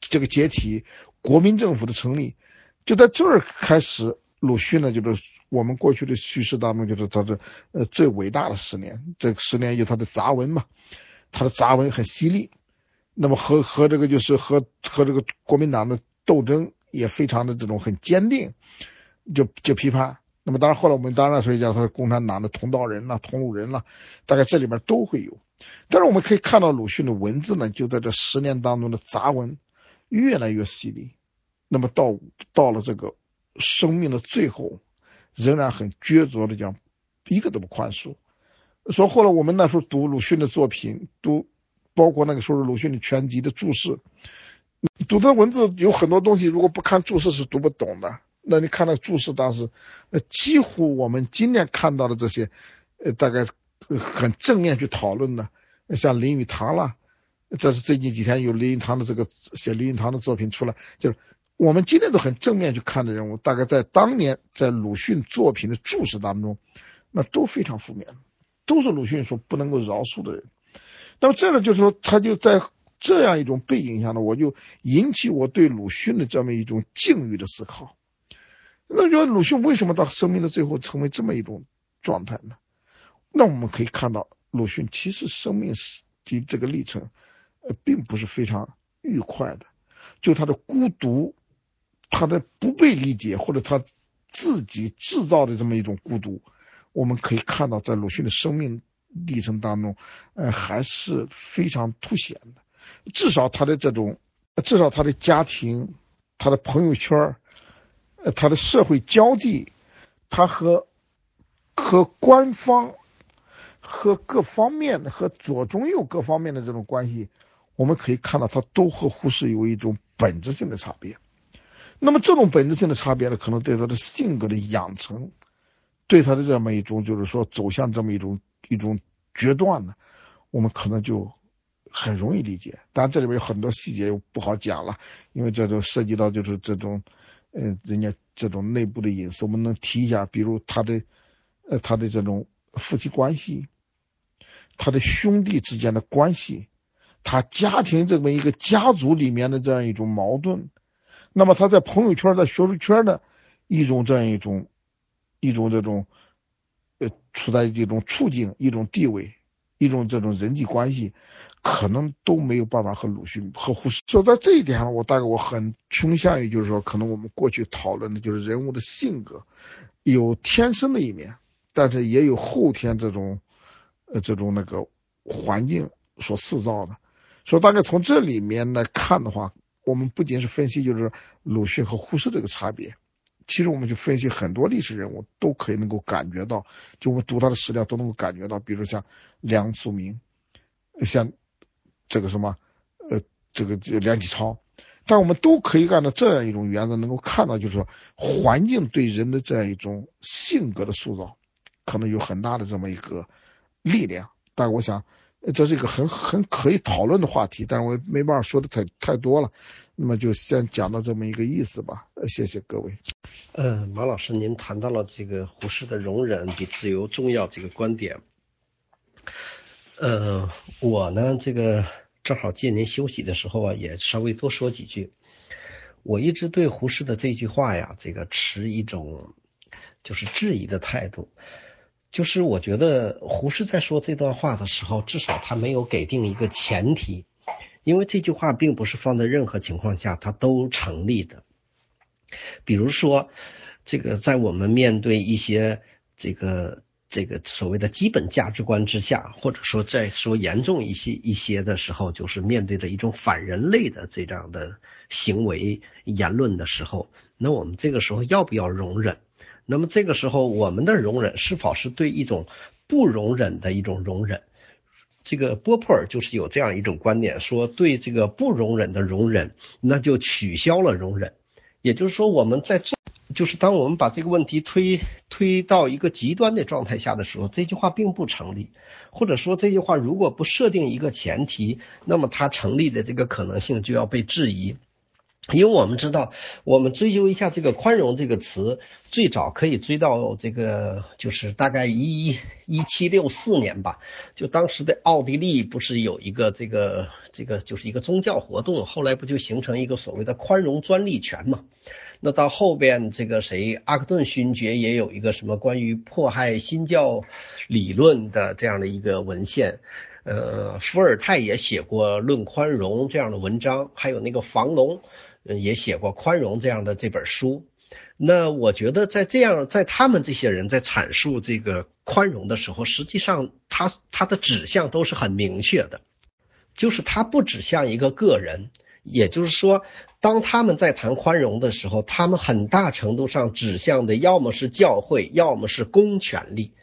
这个解体，国民政府的成立，就在这儿开始，鲁迅呢，就是我们过去的叙事当中，就是他的呃最伟大的十年，这十年有他的杂文嘛，他的杂文很犀利。那么和和这个就是和和这个国民党的斗争也非常的这种很坚定，就就批判。那么。当然后来我们当然说讲他是共产党的同道人了、同路人了，大概这里面都会有。但是我们可以看到鲁迅的文字呢，就在这十年当中的杂文越来越犀利。那么到到了这个生命的最后，仍然很决绝的讲，一个都不宽恕。说后来我们那时候读鲁迅的作品，读包括那个时候鲁迅的全集的注释，读他文字有很多东西，如果不看注释是读不懂的。那你看那注释，当时呃几乎我们今天看到的这些，呃大概很正面去讨论的，像林语堂啦，这是最近几天有林语堂的这个写林语堂的作品出来，就是。我们今天都很正面去看的人物，大概在当年在鲁迅作品的注释当中，那都非常负面，都是鲁迅说不能够饶恕的人。那么这个就是说，他就在这样一种背景下呢，我就引起我对鲁迅的这么一种境遇的思考。那说鲁迅为什么到生命的最后成为这么一种状态呢？那我们可以看到，鲁迅其实生命的这个历程，呃，并不是非常愉快的，就他的孤独。他的不被理解，或者他自己制造的这么一种孤独，我们可以看到，在鲁迅的生命历程当中，呃，还是非常凸显的。至少他的这种，至少他的家庭、他的朋友圈呃，他的社会交际，他和和官方、和各方面的、和左中右各方面的这种关系，我们可以看到，他都和胡适有一种本质性的差别。那么这种本质性的差别呢，可能对他的性格的养成，对他的这么一种就是说走向这么一种一种决断呢，我们可能就很容易理解。当然这里边有很多细节又不好讲了，因为这就涉及到就是这种，呃，人家这种内部的隐私，我们能提一下，比如他的，呃，他的这种夫妻关系，他的兄弟之间的关系，他家庭这么一个家族里面的这样一种矛盾。那么他在朋友圈、在学术圈的一种这样一种一种这种呃处在这种处境、一种地位、一种这种人际关系，可能都没有办法和鲁迅和胡适。所以在这一点上，我大概我很倾向于就是说，可能我们过去讨论的就是人物的性格有天生的一面，但是也有后天这种呃这种那个环境所塑造的。所以大概从这里面来看的话。我们不仅是分析就是鲁迅和胡适这个差别，其实我们就分析很多历史人物都可以能够感觉到，就我们读他的史料都能够感觉到，比如像梁漱溟，像这个什么呃这个梁启超，但我们都可以按照这样一种原则能够看到，就是说环境对人的这样一种性格的塑造，可能有很大的这么一个力量。但我想。这是一个很很可以讨论的话题，但是我没办法说的太太多了，那么就先讲到这么一个意思吧。谢谢各位。嗯，马老师，您谈到了这个胡适的容忍比自由重要这个观点。呃，我呢，这个正好借您休息的时候啊，也稍微多说几句。我一直对胡适的这句话呀，这个持一种就是质疑的态度。就是我觉得胡适在说这段话的时候，至少他没有给定一个前提，因为这句话并不是放在任何情况下他都成立的。比如说，这个在我们面对一些这个这个所谓的基本价值观之下，或者说再说严重一些一些的时候，就是面对着一种反人类的这样的行为言论的时候，那我们这个时候要不要容忍？那么这个时候，我们的容忍是否是对一种不容忍的一种容忍？这个波普尔就是有这样一种观点，说对这个不容忍的容忍，那就取消了容忍。也就是说，我们在这，就是当我们把这个问题推推到一个极端的状态下的时候，这句话并不成立，或者说这句话如果不设定一个前提，那么它成立的这个可能性就要被质疑。因为我们知道，我们追究一下这个“宽容”这个词，最早可以追到这个，就是大概一一七六四年吧。就当时的奥地利不是有一个这个这个，就是一个宗教活动，后来不就形成一个所谓的宽容专利权嘛？那到后边这个谁，阿克顿勋爵也有一个什么关于迫害新教理论的这样的一个文献。呃，伏尔泰也写过《论宽容》这样的文章，还有那个房龙。也写过《宽容》这样的这本书，那我觉得在这样，在他们这些人在阐述这个宽容的时候，实际上他他的指向都是很明确的，就是他不指向一个个人，也就是说，当他们在谈宽容的时候，他们很大程度上指向的要么是教会，要么是公权力。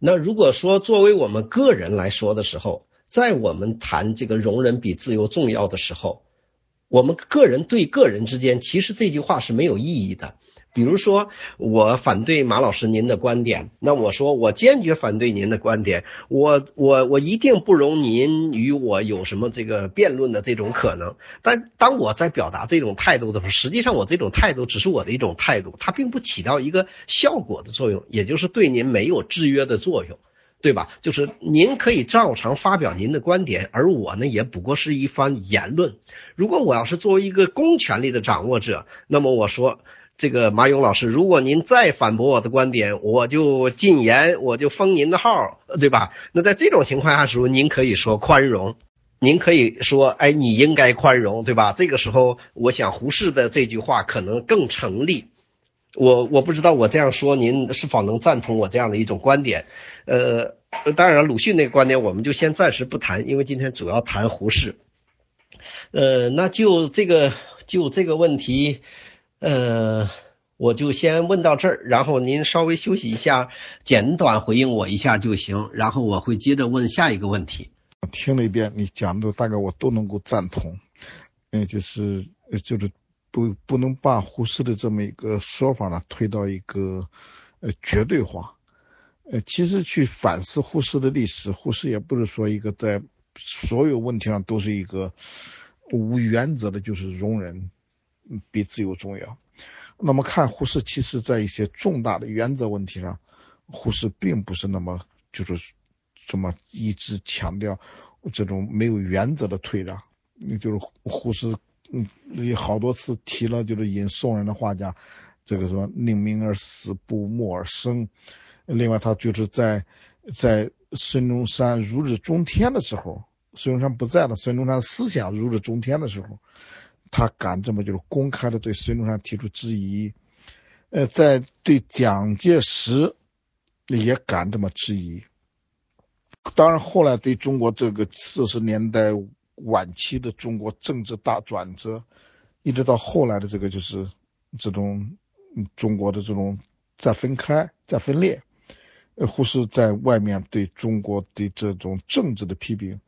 那如果说作为我们个人来说的时候，在我们谈这个容忍比自由重要的时候，我们个人对个人之间，其实这句话是没有意义的。比如说，我反对马老师您的观点，那我说我坚决反对您的观点，我我我一定不容您与我有什么这个辩论的这种可能。但当我在表达这种态度的时候，实际上我这种态度只是我的一种态度，它并不起到一个效果的作用，也就是对您没有制约的作用，对吧？就是您可以照常发表您的观点，而我呢，也不过是一番言论。如果我要是作为一个公权力的掌握者，那么我说。这个马勇老师，如果您再反驳我的观点，我就禁言，我就封您的号，对吧？那在这种情况下时候，您可以说宽容，您可以说，哎，你应该宽容，对吧？这个时候，我想胡适的这句话可能更成立。我我不知道我这样说，您是否能赞同我这样的一种观点？呃，当然，鲁迅那个观点我们就先暂时不谈，因为今天主要谈胡适。呃，那就这个就这个问题。呃，我就先问到这儿，然后您稍微休息一下，简短回应我一下就行，然后我会接着问下一个问题。听了一遍你讲的，大概我都能够赞同。嗯，就是就是不不能把胡适的这么一个说法呢推到一个呃绝对化。呃，其实去反思胡适的历史，胡适也不是说一个在所有问题上都是一个无原则的，就是容忍。比自由重要。那么看胡适，其实在一些重大的原则问题上，胡适并不是那么就是这么一直强调这种没有原则的退让。你就是胡适，嗯，好多次提了，就是引宋人的画家，这个说宁鸣而死，不默而生。另外，他就是在在孙中山如日中天的时候，孙中山不在了，孙中山思想如日中天的时候。他敢这么就是公开的对孙中山提出质疑，呃，在对蒋介石也敢这么质疑。当然，后来对中国这个四十年代晚期的中国政治大转折，一直到后来的这个就是这种中国的这种再分开、再分裂，呃，胡适在外面对中国的这种政治的批评，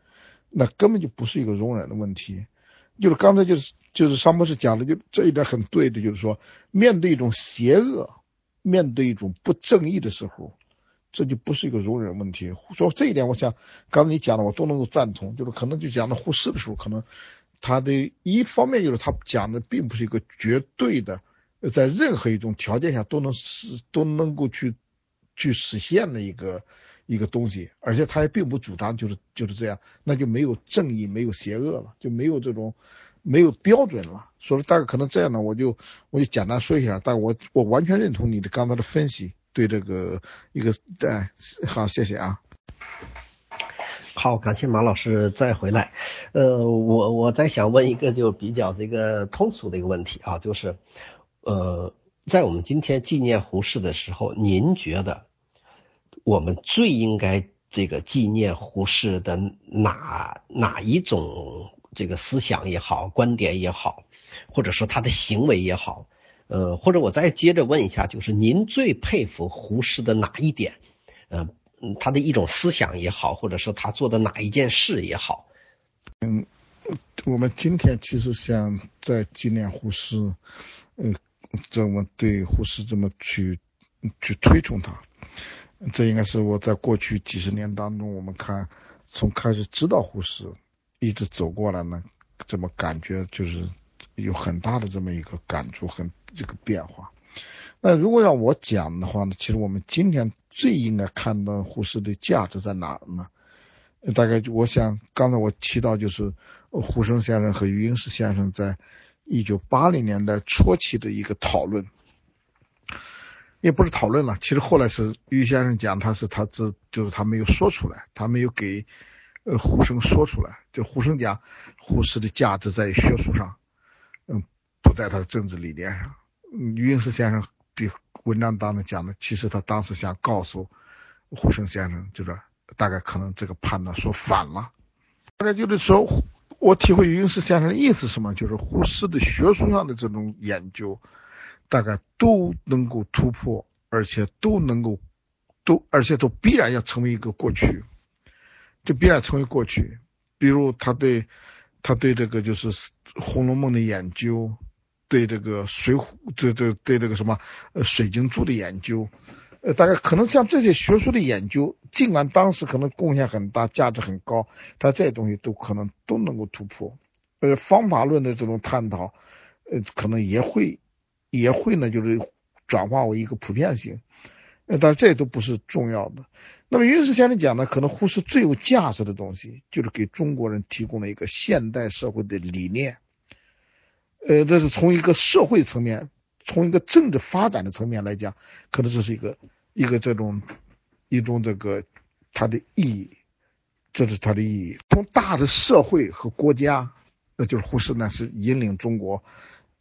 那根本就不是一个容忍的问题。就是刚才就是就是商博士讲的，就这一点很对的，就是说面对一种邪恶，面对一种不正义的时候，这就不是一个容忍问题。说这一点，我想刚才你讲的我都能够赞同。就是可能就讲到护士的时候，可能他的一方面就是他讲的并不是一个绝对的，在任何一种条件下都能是都能够去去实现的一个。一个东西，而且他也并不主张就是就是这样，那就没有正义，没有邪恶了，就没有这种没有标准了。所以大概可能这样呢，我就我就简单说一下，但我我完全认同你的刚才的分析，对这个一个哎，好，谢谢啊。好，感谢马老师再回来。呃，我我在想问一个就比较这个通俗的一个问题啊，就是呃，在我们今天纪念胡适的时候，您觉得？我们最应该这个纪念胡适的哪哪一种这个思想也好，观点也好，或者说他的行为也好，呃，或者我再接着问一下，就是您最佩服胡适的哪一点？呃，他的一种思想也好，或者说他做的哪一件事也好。嗯，我们今天其实想在纪念胡适，嗯，怎么对胡适这么去去推崇他。这应该是我在过去几十年当中，我们看从开始知道胡适，一直走过来呢，这么感觉就是有很大的这么一个感触，很这个变化。那如果让我讲的话呢，其实我们今天最应该看到胡适的价值在哪儿呢？大概我想刚才我提到就是胡适先生和余英时先生在一九八零年代初期的一个讨论。也不是讨论了，其实后来是于先生讲，他是他这就是他没有说出来，他没有给呃胡生说出来。就胡生讲，胡适的价值在学术上，嗯，不在他的政治理念上。嗯于英时先生的文章当中讲的，其实他当时想告诉胡适先生，就是大概可能这个判断说反了。大概就是说，我体会云石先生的意思是什么？就是胡适的学术上的这种研究，大概都能够突破，而且都能够都，而且都必然要成为一个过去，就必然成为过去。比如他对他对这个就是《红楼梦》的研究。对这个水浒，这这对这个什么呃水晶柱的研究，呃，大概可能像这些学术的研究，尽管当时可能贡献很大，价值很高，但这些东西都可能都能够突破。呃，方法论的这种探讨，呃，可能也会也会呢，就是转化为一个普遍性。呃，但是这都不是重要的。那么于是先生讲呢，可能忽视最有价值的东西，就是给中国人提供了一个现代社会的理念。呃，这是从一个社会层面，从一个政治发展的层面来讲，可能这是一个一个这种一种这个它的意义，这是它的意义。从大的社会和国家，那就是胡适呢是引领中国，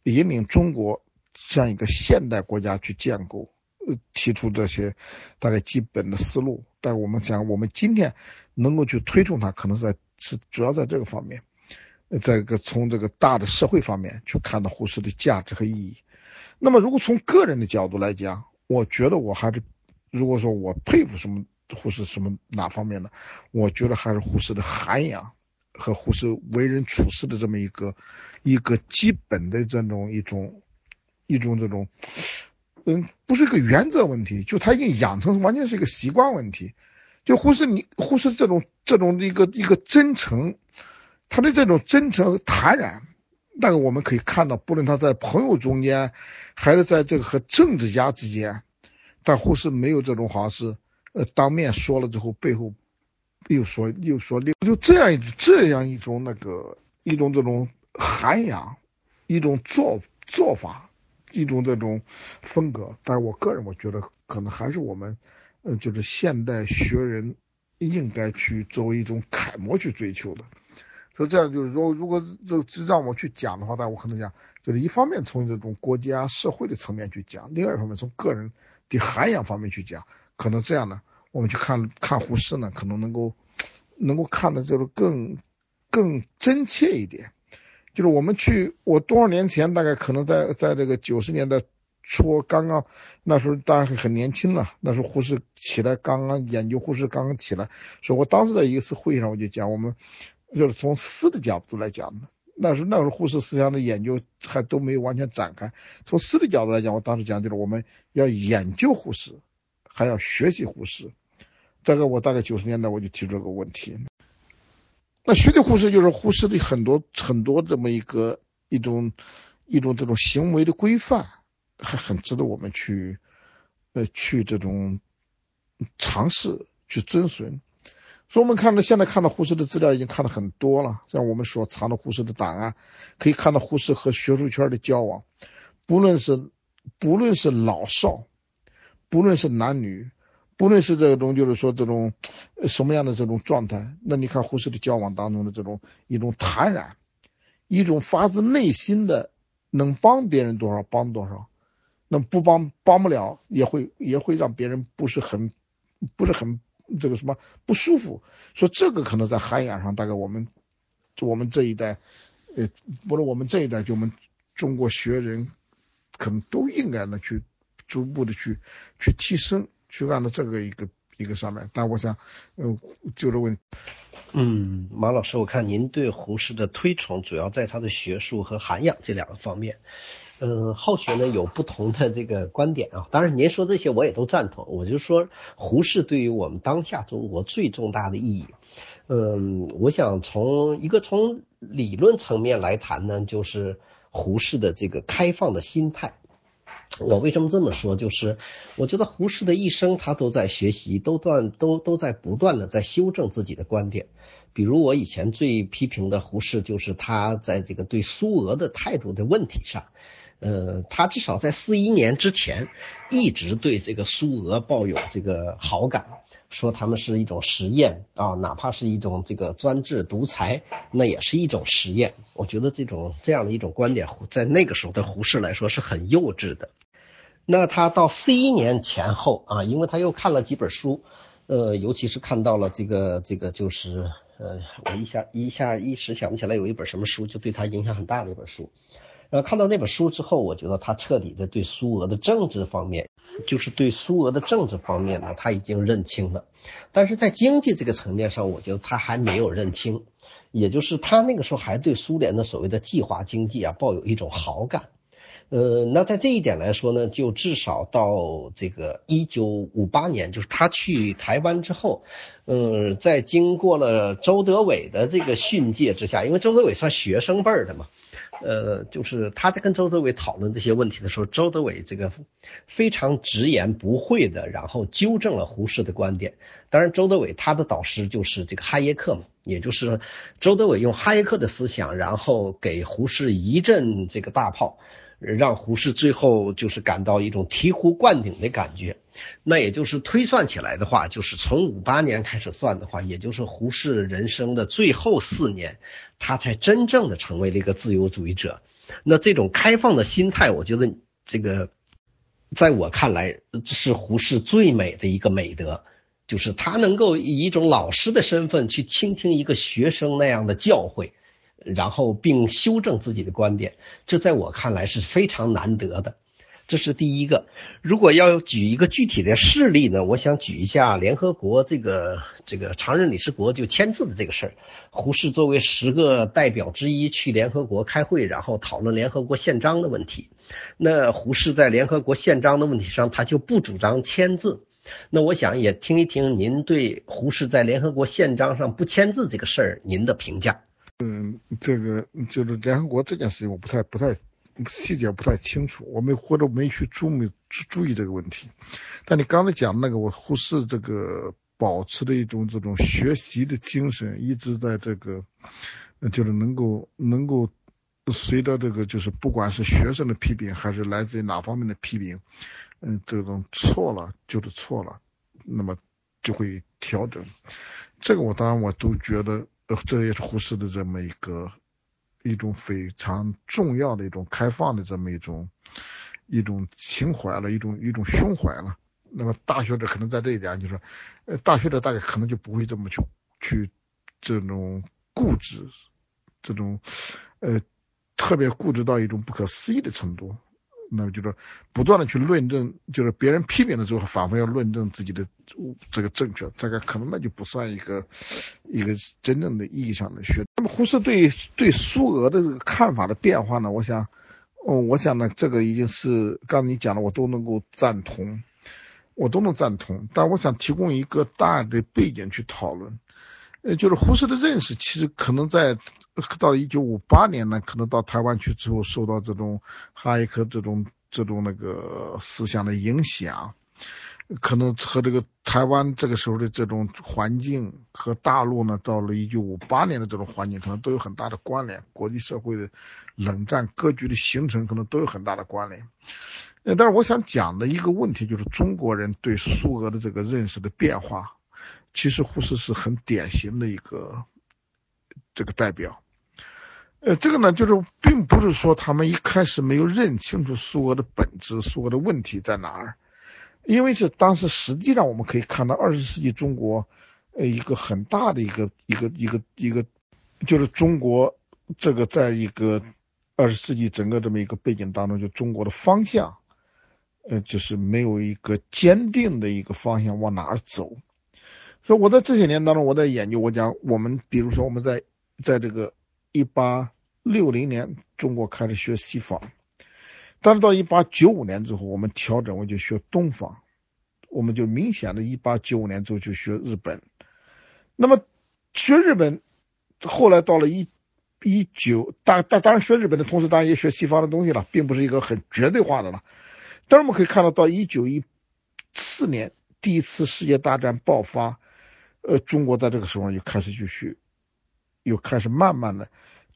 引领中国向一个现代国家去建构，呃，提出这些大概基本的思路。但我们讲，我们今天能够去推崇它，可能在是主要在这个方面。这个从这个大的社会方面去看到胡适的价值和意义。那么，如果从个人的角度来讲，我觉得我还是，如果说我佩服什么胡适什么哪方面呢？我觉得还是胡适的涵养和胡适为人处事的这么一个一个基本的这种一种一种这种，嗯，不是一个原则问题，就他已经养成完全是一个习惯问题。就忽视你忽视这种这种一个一个真诚。他的这种真诚坦然，那个我们可以看到，不论他在朋友中间，还是在这个和政治家之间，但胡适没有这种好像是，呃，当面说了之后，背后又说又说另，就这样一这样一种那个一种这种涵养，一种做做法，一种这种风格。但是我个人我觉得，可能还是我们，呃，就是现代学人应该去作为一种楷模去追求的。所以这样就是说，如果这这让我去讲的话，但我可能讲，就是一方面从这种国家社会的层面去讲，另外一方面从个人的涵养方面去讲，可能这样呢，我们去看看胡适呢，可能能够能够看的就是更更真切一点。就是我们去，我多少年前大概可能在在这个九十年代初，刚刚那时候当然很年轻了，那时候护士起来，刚刚研究护士刚刚起来，所以我当时在一次会议上我就讲我们。就是从诗的角度来讲的，那时候那时候护士思想的研究还都没有完全展开。从诗的角度来讲，我当时讲就是我们要研究护士，还要学习护士。这个我大概九十年代我就提出这个问题。那学的护士就是护士的很多很多这么一个一种一种这种行为的规范，还很值得我们去呃去这种尝试去遵循。所以，我们看到现在看到胡适的资料已经看了很多了，像我们所藏的胡适的档案，可以看到胡适和学术圈的交往，不论是不论是老少，不论是男女，不论是这种就是说这种什么样的这种状态，那你看胡适的交往当中的这种一种坦然，一种发自内心的能帮别人多少帮多少，那不帮帮不了也会也会让别人不是很不是很。这个什么不舒服？说这个可能在涵养上，大概我们我们这一代，呃，不是我们这一代，就我们中国学人，可能都应该呢去逐步的去去提升，去按照这个一个一个上面。但我想，呃，就这问，嗯，马老师，我看您对胡适的推崇，主要在他的学术和涵养这两个方面。嗯，好学呢有不同的这个观点啊。当然，您说这些我也都赞同。我就说，胡适对于我们当下中国最重大的意义，嗯，我想从一个从理论层面来谈呢，就是胡适的这个开放的心态。我为什么这么说？就是我觉得胡适的一生他都在学习，都断都都在不断的在修正自己的观点。比如我以前最批评的胡适，就是他在这个对苏俄的态度的问题上。呃，他至少在四一年之前，一直对这个苏俄抱有这个好感，说他们是一种实验啊，哪怕是一种这个专制独裁，那也是一种实验。我觉得这种这样的一种观点，在那个时候的胡适来说是很幼稚的。那他到四一年前后啊，因为他又看了几本书，呃，尤其是看到了这个这个就是呃，我一下一下一时想不起来有一本什么书，就对他影响很大的一本书。然后看到那本书之后，我觉得他彻底的对苏俄的政治方面，就是对苏俄的政治方面呢，他已经认清了。但是在经济这个层面上，我觉得他还没有认清，也就是他那个时候还对苏联的所谓的计划经济啊抱有一种好感。呃，那在这一点来说呢，就至少到这个一九五八年，就是他去台湾之后，呃，在经过了周德伟的这个训诫之下，因为周德伟算学生辈儿的嘛，呃，就是他在跟周德伟讨论这些问题的时候，周德伟这个非常直言不讳的，然后纠正了胡适的观点。当然，周德伟他的导师就是这个哈耶克嘛，也就是周德伟用哈耶克的思想，然后给胡适一阵这个大炮。让胡适最后就是感到一种醍醐灌顶的感觉，那也就是推算起来的话，就是从五八年开始算的话，也就是胡适人生的最后四年，他才真正的成为了一个自由主义者。那这种开放的心态，我觉得这个在我看来是胡适最美的一个美德，就是他能够以一种老师的身份去倾听一个学生那样的教诲。然后并修正自己的观点，这在我看来是非常难得的。这是第一个。如果要举一个具体的事例呢，我想举一下联合国这个这个常任理事国就签字的这个事儿。胡适作为十个代表之一去联合国开会，然后讨论联合国宪章的问题。那胡适在联合国宪章的问题上，他就不主张签字。那我想也听一听您对胡适在联合国宪章上不签字这个事儿您的评价。嗯，这个就是联合国这件事情，我不太不太细节不太清楚，我没或者没去注意注意这个问题。但你刚才讲那个，我忽视这个保持的一种这种学习的精神，一直在这个，就是能够能够随着这个就是不管是学生的批评，还是来自于哪方面的批评，嗯，这种错了就是错了，那么就会调整。这个我当然我都觉得。呃这也是胡适的这么一个一种非常重要的一种开放的这么一种一种情怀了，一种一种胸怀了。那么大学者可能在这一点，就是呃，大学者大概可能就不会这么去去这种固执，这种呃特别固执到一种不可思议的程度。那么就是不断的去论证，就是别人批评的时候，反复要论证自己的这个正确，这个可能那就不算一个一个真正的意义上的学。那么胡适对对苏俄的这个看法的变化呢？我想，哦，我想呢，这个已经是刚才你讲的，我都能够赞同，我都能赞同。但我想提供一个大的背景去讨论，呃，就是胡适的认识，其实可能在。到一九五八年呢，可能到台湾去之后，受到这种哈耶克这种这种那个思想的影响，可能和这个台湾这个时候的这种环境和大陆呢，到了一九五八年的这种环境，可能都有很大的关联。国际社会的冷战格局的形成，可能都有很大的关联。呃，但是我想讲的一个问题，就是中国人对苏俄的这个认识的变化，其实胡适是很典型的一个这个代表。呃，这个呢，就是并不是说他们一开始没有认清楚苏俄的本质，苏俄的问题在哪儿，因为是当时实际上我们可以看到，二十世纪中国，呃，一个很大的一个一个一个一个，就是中国这个在一个二十世纪整个这么一个背景当中，就中国的方向，呃，就是没有一个坚定的一个方向往哪儿走。所以我在这些年当中，我在研究，我讲我们，比如说我们在在这个。一八六零年，中国开始学西方，但是到一八九五年之后，我们调整为就学东方，我们就明显的，一八九五年之后就学日本。那么学日本，后来到了一一九，当当当然学日本的同时，当然也学西方的东西了，并不是一个很绝对化的了。但是我们可以看到，到一九一四年，第一次世界大战爆发，呃，中国在这个时候就开始去学。又开始慢慢的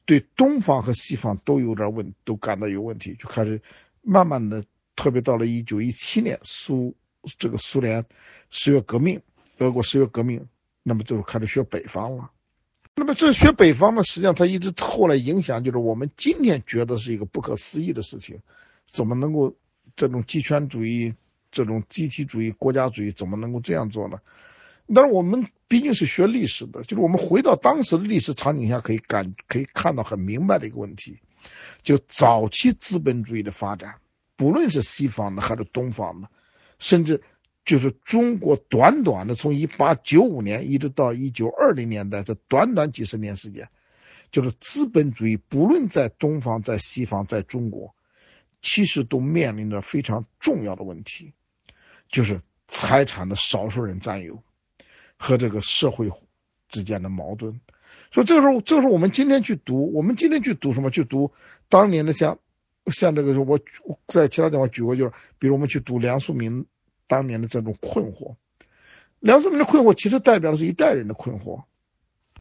对东方和西方都有点问，都感到有问题，就开始慢慢的，特别到了一九一七年，苏这个苏联十月革命，俄国十月革命，那么就开始学北方了。那么这学北方呢，实际上它一直后来影响，就是我们今天觉得是一个不可思议的事情，怎么能够这种集权主义、这种集体主义、国家主义怎么能够这样做呢？但是我们毕竟是学历史的，就是我们回到当时的历史场景下，可以感可以看到很明白的一个问题，就早期资本主义的发展，不论是西方的还是东方的，甚至就是中国短短的从一八九五年一直到一九二零年代这短短几十年时间，就是资本主义不论在东方、在西方、在中国，其实都面临着非常重要的问题，就是财产的少数人占有。和这个社会之间的矛盾，所以这个时候，这个时候我们今天去读，我们今天去读什么？去读当年的像像这个时候，我在其他地方举过，就是比如我们去读梁漱溟当年的这种困惑。梁漱溟的困惑其实代表的是一代人的困惑，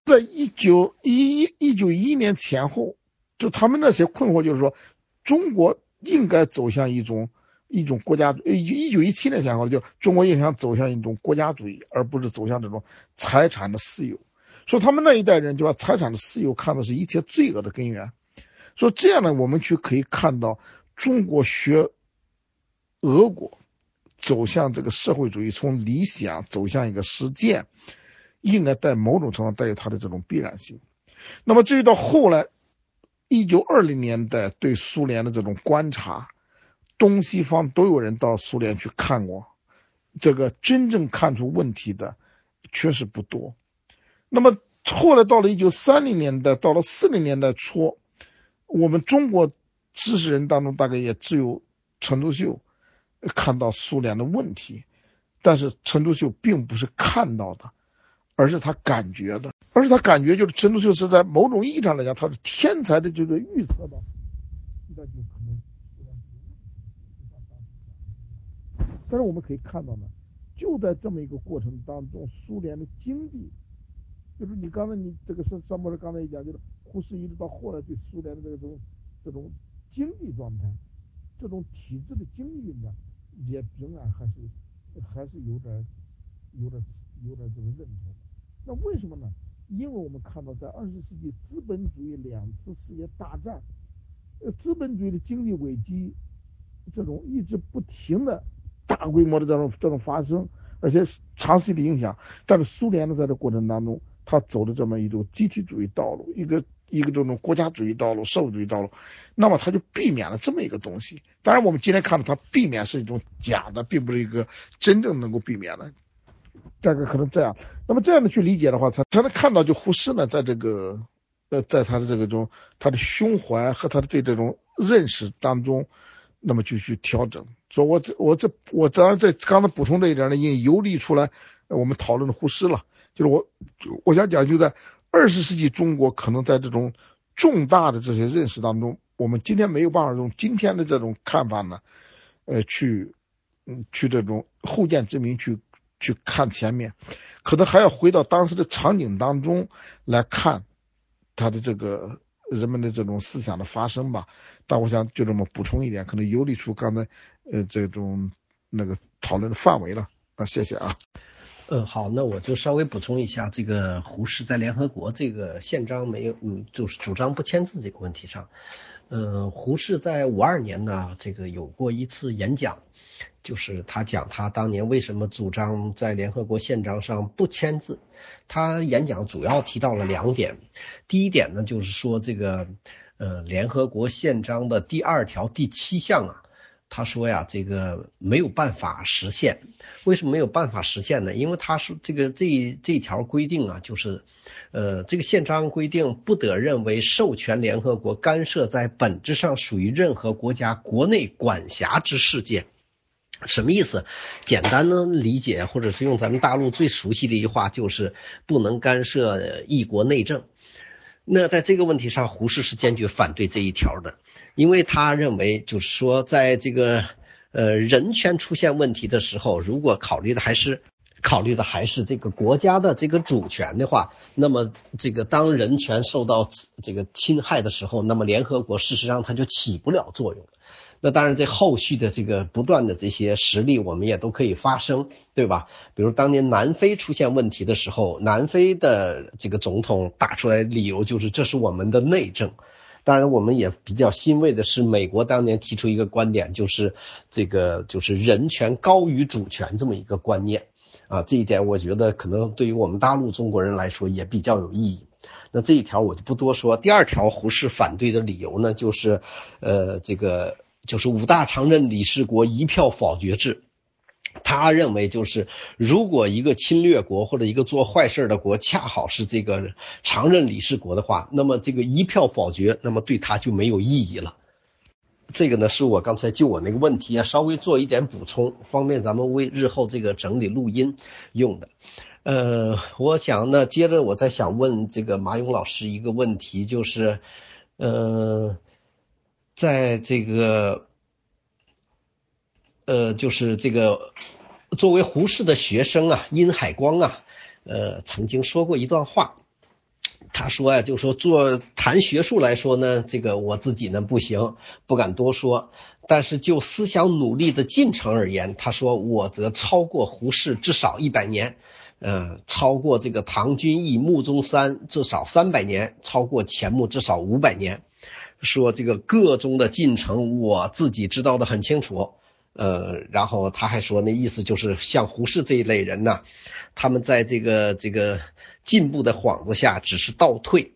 在一九一一一九一一年前后，就他们那些困惑，就是说中国应该走向一种。一种国家，呃，一九一七年想好的，就中国也想走向一种国家主义，而不是走向这种财产的私有。说他们那一代人就把财产的私有看作是一切罪恶的根源。说这样呢，我们去可以看到中国学俄国走向这个社会主义，从理想走向一个实践，应该在某种程度上带有它的这种必然性。那么至于到后来，一九二零年代对苏联的这种观察。东西方都有人到苏联去看过，这个真正看出问题的确实不多。那么后来到了一九三零年代，到了四零年代初，我们中国知识人当中大概也只有陈独秀看到苏联的问题，但是陈独秀并不是看到的，而是他感觉的，而是他感觉就是陈独秀是在某种意义上来讲，他是天才的这个预测的，那就可能。但是我们可以看到呢，就在这么一个过程当中，苏联的经济，就是你刚才你这个是张博士刚才也讲，就是胡适一直到后来对苏联的这种这种经济状态，这种体制的经济呢，也仍然还是还是有点有点有点这个认同。那为什么呢？因为我们看到在二十世纪资本主义两次世界大战，呃，资本主义的经济危机这种一直不停的。大规模的这种这种发生，而且长期的影响。但是苏联呢，在这过程当中，他走的这么一种集体主义道路，一个一个这种国家主义道路、社会主义道路，那么他就避免了这么一个东西。当然，我们今天看到他避免是一种假的，并不是一个真正能够避免的。大概可能这样。那么这样的去理解的话，才才能看到，就胡适呢，在这个呃，在他的这个中，他的胸怀和他的对这种认识当中。那么就去调整，说我这我这我当然在刚才补充这一点呢，已经游离出来我们讨论的胡适了。就是我我想讲，就在二十世纪中国，可能在这种重大的这些认识当中，我们今天没有办法用今天的这种看法呢，呃，去嗯去这种后见之明去去看前面，可能还要回到当时的场景当中来看他的这个。人们的这种思想的发生吧，但我想就这么补充一点，可能游离出刚才呃这种那个讨论的范围了啊，谢谢啊。嗯，好，那我就稍微补充一下，这个胡适在联合国这个宪章没有，嗯，就是主张不签字这个问题上，嗯，胡适在五二年呢，这个有过一次演讲，就是他讲他当年为什么主张在联合国宪章上不签字。他演讲主要提到了两点，第一点呢，就是说这个呃联合国宪章的第二条第七项啊，他说呀，这个没有办法实现。为什么没有办法实现呢？因为他说这个这这条规定啊，就是呃这个宪章规定不得认为授权联合国干涉在本质上属于任何国家国内管辖之事件。什么意思？简单的理解，或者是用咱们大陆最熟悉的一句话，就是不能干涉一国内政。那在这个问题上，胡适是坚决反对这一条的，因为他认为，就是说，在这个呃人权出现问题的时候，如果考虑的还是考虑的还是这个国家的这个主权的话，那么这个当人权受到这个侵害的时候，那么联合国事实上它就起不了作用。那当然，这后续的这个不断的这些实例，我们也都可以发生，对吧？比如当年南非出现问题的时候，南非的这个总统打出来理由就是这是我们的内政。当然，我们也比较欣慰的是，美国当年提出一个观点，就是这个就是人权高于主权这么一个观念啊。这一点我觉得可能对于我们大陆中国人来说也比较有意义。那这一条我就不多说。第二条，胡适反对的理由呢，就是呃这个就是五大常任理事国一票否决制。他认为，就是如果一个侵略国或者一个做坏事的国恰好是这个常任理事国的话，那么这个一票否决，那么对他就没有意义了。这个呢，是我刚才就我那个问题啊，稍微做一点补充，方便咱们为日后这个整理录音用的。呃，我想呢，接着我再想问这个马勇老师一个问题，就是，呃，在这个。呃，就是这个作为胡适的学生啊，殷海光啊，呃，曾经说过一段话。他说呀，就说做谈学术来说呢，这个我自己呢不行，不敢多说。但是就思想努力的进程而言，他说我则超过胡适至少一百年，呃，超过这个唐君毅、穆宗三至少三百年，超过钱穆至少五百年。说这个个中的进程，我自己知道的很清楚。呃，然后他还说，那意思就是像胡适这一类人呢，他们在这个这个进步的幌子下只是倒退。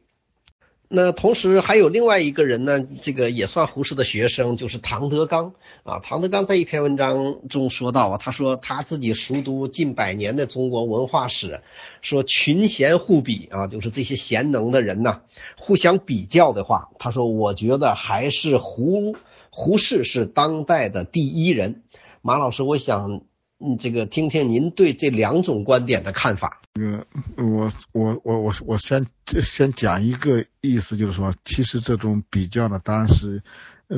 那同时还有另外一个人呢，这个也算胡适的学生，就是唐德刚啊。唐德刚在一篇文章中说到啊，他说他自己熟读近百年的中国文化史，说群贤互比啊，就是这些贤能的人呢，互相比较的话，他说我觉得还是胡。胡适是当代的第一人，马老师，我想，嗯，这个听听您对这两种观点的看法。呃，我我我我我先先讲一个意思，就是说，其实这种比较呢，当然是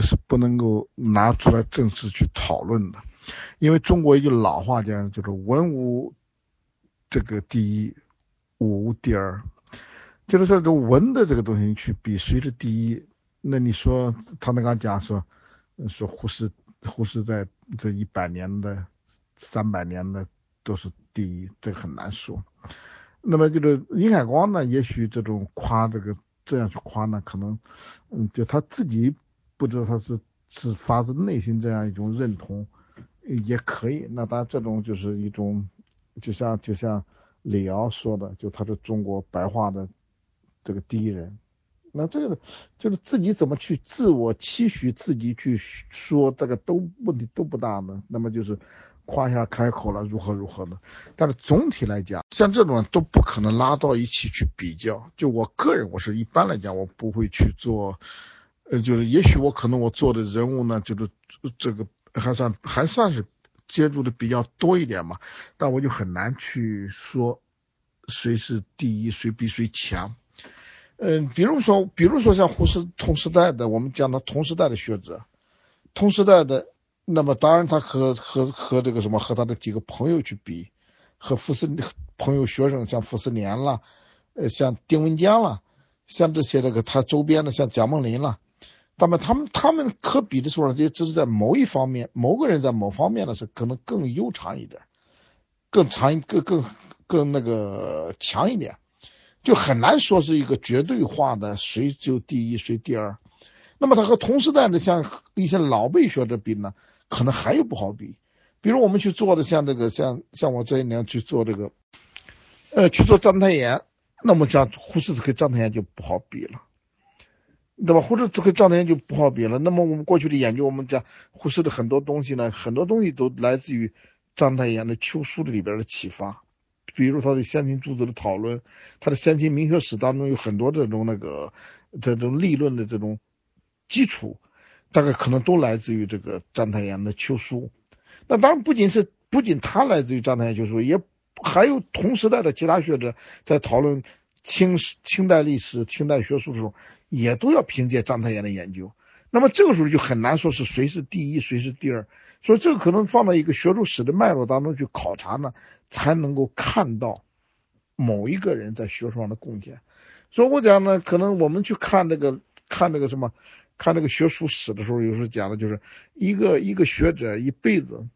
是不能够拿出来正式去讨论的，因为中国一句老话讲，就是文无这个第一，武无第二，就是说这文的这个东西去比谁的第一，那你说他那刚讲说。说胡适，胡适在这一百年的、三百年的都是第一，这个很难说。那么就是殷海光呢，也许这种夸这个这样去夸呢，可能嗯，就他自己不知道他是是发自内心这样一种认同也可以。那当然这种就是一种，就像就像李敖说的，就他是中国白话的这个第一人。那这个就是自己怎么去自我期许，自己去说这个都问题都不大呢。那么就是夸下开口了，如何如何的。但是总体来讲，像这种都不可能拉到一起去比较。就我个人，我是一般来讲，我不会去做。呃，就是也许我可能我做的人物呢，就是这个还算还算是接触的比较多一点嘛。但我就很难去说谁是第一，谁比谁强。嗯，比如说，比如说像胡适同时代的，我们讲的同时代的学者，同时代的，那么当然他和和和这个什么和他的几个朋友去比，和傅斯 朋友学生像傅斯年了，呃，像丁文江了，像这些这个他周边的像蒋梦麟了，那么他们他们可比的时候呢，就只是在某一方面，某个人在某方面呢是可能更悠长一点，更长更更更那个强一点。就很难说是一个绝对化的谁就第一谁第二，那么他和同时代的像一些老辈学者比呢，可能还有不好比。比如我们去做的像这个像像我这一年去做这个，呃去做章太炎，那么讲胡适和章太炎就不好比了，对吧？胡适和章太炎就不好比了。那么我们过去的研究，我们讲胡适的很多东西呢，很多东西都来自于章太炎的秋书里边的启发。比如他的先秦诸子的讨论，他的先秦名学史当中有很多这种那个这种立论的这种基础，大概可能都来自于这个章太炎的秋书。那当然不仅是不仅他来自于章太炎秋书，也还有同时代的其他学者在讨论清清代历史、清代学术的时候，也都要凭借章太炎的研究。那么这个时候就很难说是谁是第一，谁是第二。所以这个可能放到一个学术史的脉络当中去考察呢，才能够看到某一个人在学术上的贡献。所以我讲呢，可能我们去看这个看这个什么，看这个学术史的时候，有时候讲的就是一个一个学者一辈子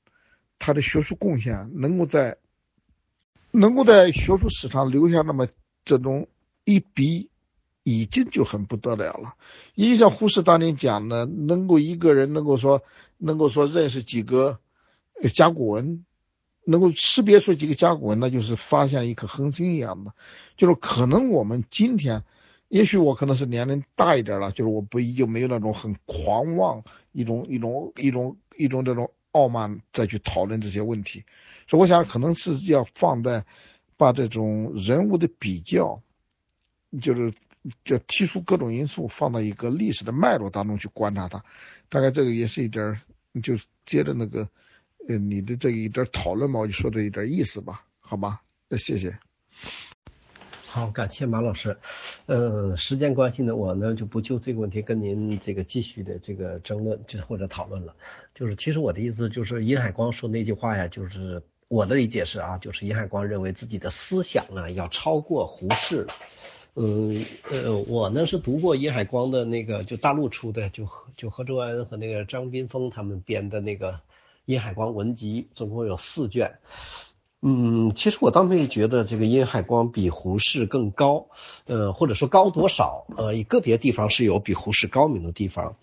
他的学术贡献能够在能够在学术史上留下那么这种一笔已经就很不得了了。因为像胡适当年讲的，能够一个人能够说能够说认识几个甲骨文，能够识别出几个甲骨文，那就是发现一颗恒星一样的。就是可能我们今天，也许我可能是年龄大一点了，就是我不依旧没有那种很狂妄一种一种一种一种这种傲慢再去讨论这些问题。所以我想可能是要放在把这种人物的比较，就是就提出各种因素放到一个历史的脉络当中去观察它。大概这个也是一点，就接着那个呃你的这一点讨论嘛，我就说这一点意思吧，好吧？那谢谢。好，感谢马老师。呃，时间关系呢，我呢就不就这个问题跟您这个继续的这个争论，就或者讨论了。就是其实我的意思就是，尹海光说那句话呀，就是我的理解是啊，就是尹海光认为自己的思想呢要超过胡适。嗯呃，我呢是读过殷海光的那个就大陆出的，就就何周安和那个张斌峰他们编的那个殷海光文集，总共有四卷。嗯，其实我倒没觉得这个殷海光比胡适更高，呃，或者说高多少，呃，个别地方是有比胡适高明的地方，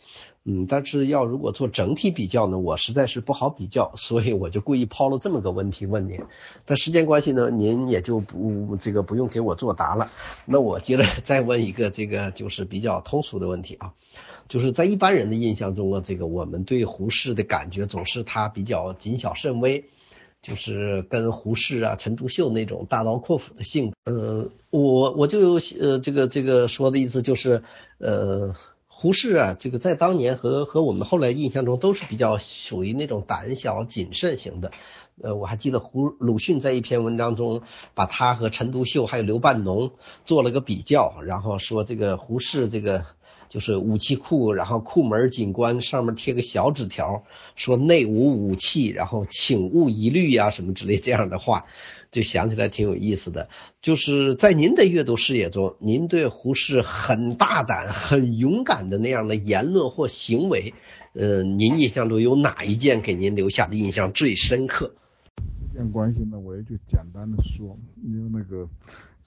嗯，但是要如果做整体比较呢，我实在是不好比较，所以我就故意抛了这么个问题问您。但时间关系呢，您也就不这个不用给我作答了。那我接着 再问一个这个就是比较通俗的问题啊，就是在一般人的印象中呢，这个我们对胡适的感觉总是他比较谨小慎微。就是跟胡适啊、陈独秀那种大刀阔斧的性格，呃，我我就呃这个这个说的意思就是，呃，胡适啊，这个在当年和和我们后来印象中都是比较属于那种胆小谨慎型的，呃，我还记得胡鲁迅在一篇文章中把他和陈独秀还有刘半农做了个比较，然后说这个胡适这个。就是武器库，然后库门紧关，上面贴个小纸条，说内无武器，然后请勿疑虑呀，什么之类这样的话，就想起来挺有意思的。就是在您的阅读视野中，您对胡适很大胆、很勇敢的那样的言论或行为，呃，您印象中有哪一件给您留下的印象最深刻？时间关系呢，我也就简单的说，因为那个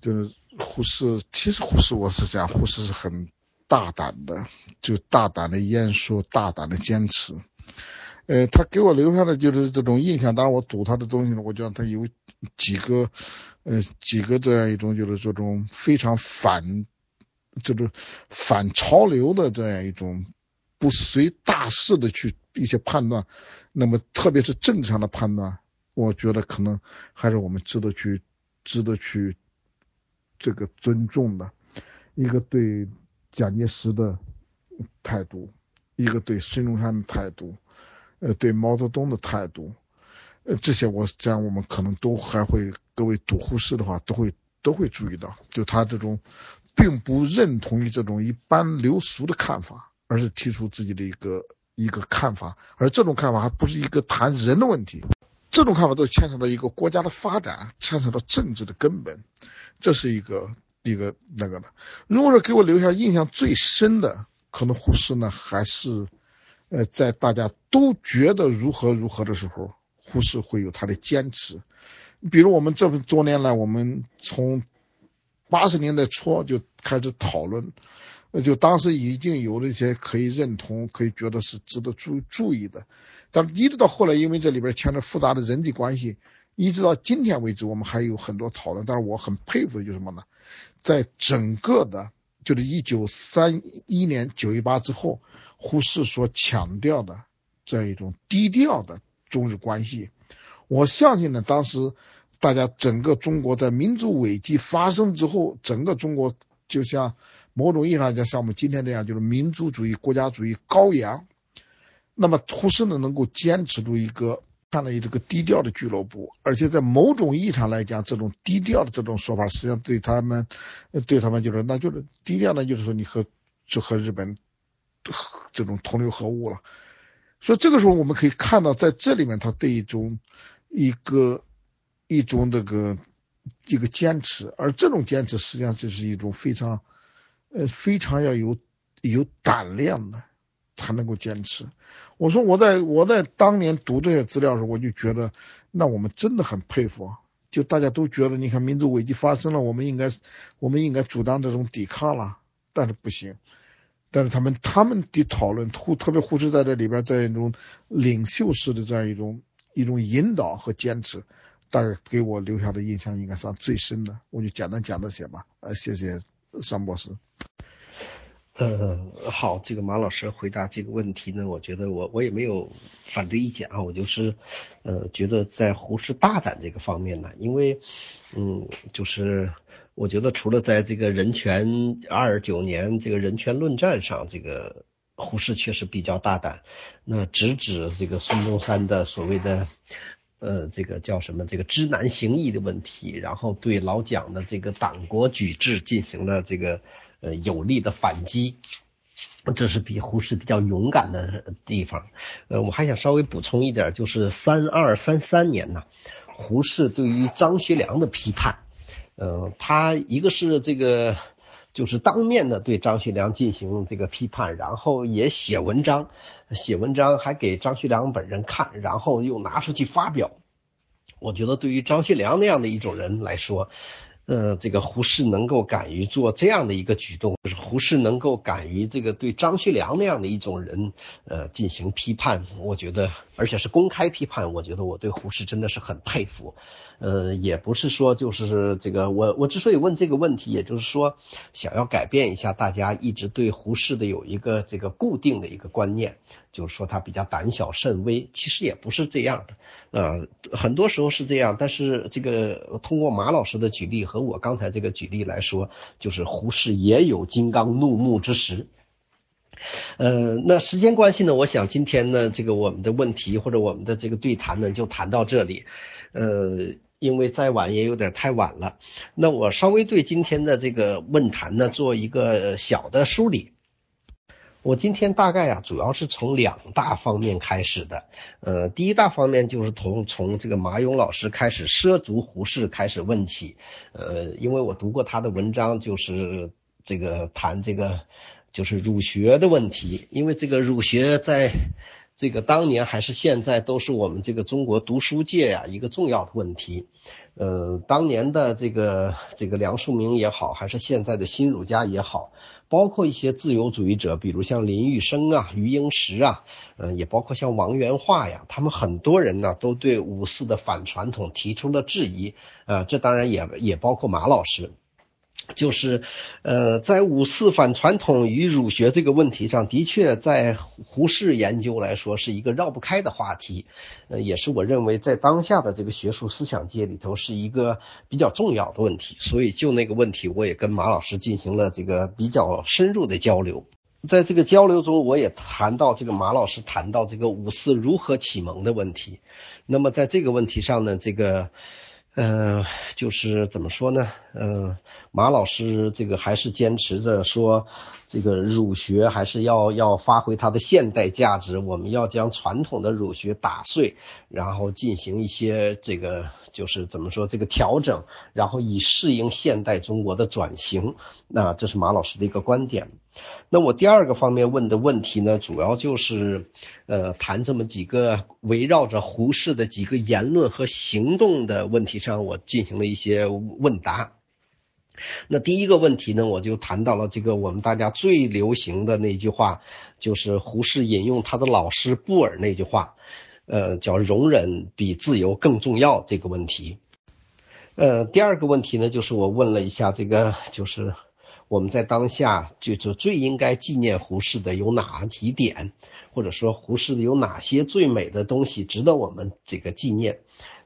就是胡适，其实胡适我是讲胡适是很。大胆的，就大胆的言说，大胆的坚持。呃，他给我留下的就是这种印象。当然，我读他的东西呢，我觉得他有几个，呃，几个这样一种，就是这种非常反，这种反潮流的这样一种不随大势的去一些判断。那么，特别是政治上的判断，我觉得可能还是我们值得去，值得去这个尊重的一个对。蒋介石的态度，一个对孙中山的态度，呃，对毛泽东的态度，呃，这些我这样我们可能都还会，各位读胡适的话都会都会注意到，就他这种并不认同于这种一般流俗的看法，而是提出自己的一个一个看法，而这种看法还不是一个谈人的问题，这种看法都牵扯到一个国家的发展，牵扯到政治的根本，这是一个。一个那个的，如果说给我留下印象最深的，可能胡适呢，还是，呃，在大家都觉得如何如何的时候，胡适会有他的坚持。比如我们这么多年来，我们从八十年代初就开始讨论，就当时已经有了一些可以认同、可以觉得是值得注注意的，但一直到后来，因为这里边牵扯复杂的人际关系。一直到今天为止，我们还有很多讨论。但是我很佩服的就是什么呢？在整个的，就是一九三一年九一八之后，胡适所强调的这样一种低调的中日关系，我相信呢，当时大家整个中国在民族危机发生之后，整个中国就像某种意义上讲，像我们今天这样，就是民族主义、国家主义高扬。那么胡适呢，能够坚持住一个。看了一这个低调的俱乐部，而且在某种意义上来讲，这种低调的这种说法，实际上对他们，对他们就是，那就是低调呢，就是说你和就和日本这种同流合污了。所以这个时候我们可以看到，在这里面他对一种一个一种这个一个坚持，而这种坚持实际上就是一种非常呃非常要有有胆量的。才能够坚持。我说我在我在当年读这些资料的时候，我就觉得，那我们真的很佩服啊。就大家都觉得，你看民族危机发生了，我们应该我们应该主张这种抵抗了。但是不行。但是他们他们的讨论，胡特别忽视在这里边，在一种领袖式的这样一种一种引导和坚持，但是给我留下的印象应该算最深的。我就简单讲这些吧。呃，谢谢尚博士。呃，好，这个马老师回答这个问题呢，我觉得我我也没有反对意见啊，我就是呃觉得在胡适大胆这个方面呢，因为嗯就是。我觉得除了在这个人权二九年这个人权论战上，这个胡适确实比较大胆，那直指这个孙中山的所谓的呃这个叫什么这个知难行易的问题，然后对老蒋的这个党国举制进行了这个呃有力的反击，这是比胡适比较勇敢的地方。呃，我还想稍微补充一点，就是三二三三年呢，胡适对于张学良的批判。嗯，他一个是这个，就是当面的对张学良进行这个批判，然后也写文章，写文章还给张学良本人看，然后又拿出去发表。我觉得对于张学良那样的一种人来说，呃，这个胡适能够敢于做这样的一个举动，就是胡适能够敢于这个对张学良那样的一种人，呃，进行批判，我觉得，而且是公开批判，我觉得我对胡适真的是很佩服。呃，也不是说就是这个，我我之所以问这个问题，也就是说想要改变一下大家一直对胡适的有一个这个固定的一个观念，就是说他比较胆小慎微，其实也不是这样的，呃，很多时候是这样，但是这个通过马老师的举例和我刚才这个举例来说，就是胡适也有金刚怒目之时。呃，那时间关系呢，我想今天呢，这个我们的问题或者我们的这个对谈呢，就谈到这里，呃。因为再晚也有点太晚了，那我稍微对今天的这个问坛呢做一个小的梳理。我今天大概啊主要是从两大方面开始的，呃，第一大方面就是从从这个马勇老师开始涉足胡适开始问起，呃，因为我读过他的文章，就是这个谈这个就是儒学的问题，因为这个儒学在。这个当年还是现在都是我们这个中国读书界呀一个重要的问题。呃，当年的这个这个梁漱溟也好，还是现在的新儒家也好，包括一些自由主义者，比如像林玉生啊、余英时啊，嗯，也包括像王元化呀，他们很多人呢都对五四的反传统提出了质疑。呃，这当然也也包括马老师。就是，呃，在五四反传统与儒学这个问题上，的确在胡适研究来说是一个绕不开的话题，呃，也是我认为在当下的这个学术思想界里头是一个比较重要的问题。所以就那个问题，我也跟马老师进行了这个比较深入的交流。在这个交流中，我也谈到这个马老师谈到这个五四如何启蒙的问题。那么在这个问题上呢，这个。呃，就是怎么说呢？呃，马老师这个还是坚持着说，这个儒学还是要要发挥它的现代价值，我们要将传统的儒学打碎，然后进行一些这个就是怎么说这个调整，然后以适应现代中国的转型。那这是马老师的一个观点。那我第二个方面问的问题呢，主要就是呃谈这么几个围绕着胡适的几个言论和行动的问题上，我进行了一些问答。那第一个问题呢，我就谈到了这个我们大家最流行的那句话，就是胡适引用他的老师布尔那句话，呃，叫“容忍比自由更重要”这个问题。呃，第二个问题呢，就是我问了一下这个，就是。我们在当下就就最应该纪念胡适的有哪几点，或者说胡适的有哪些最美的东西值得我们这个纪念？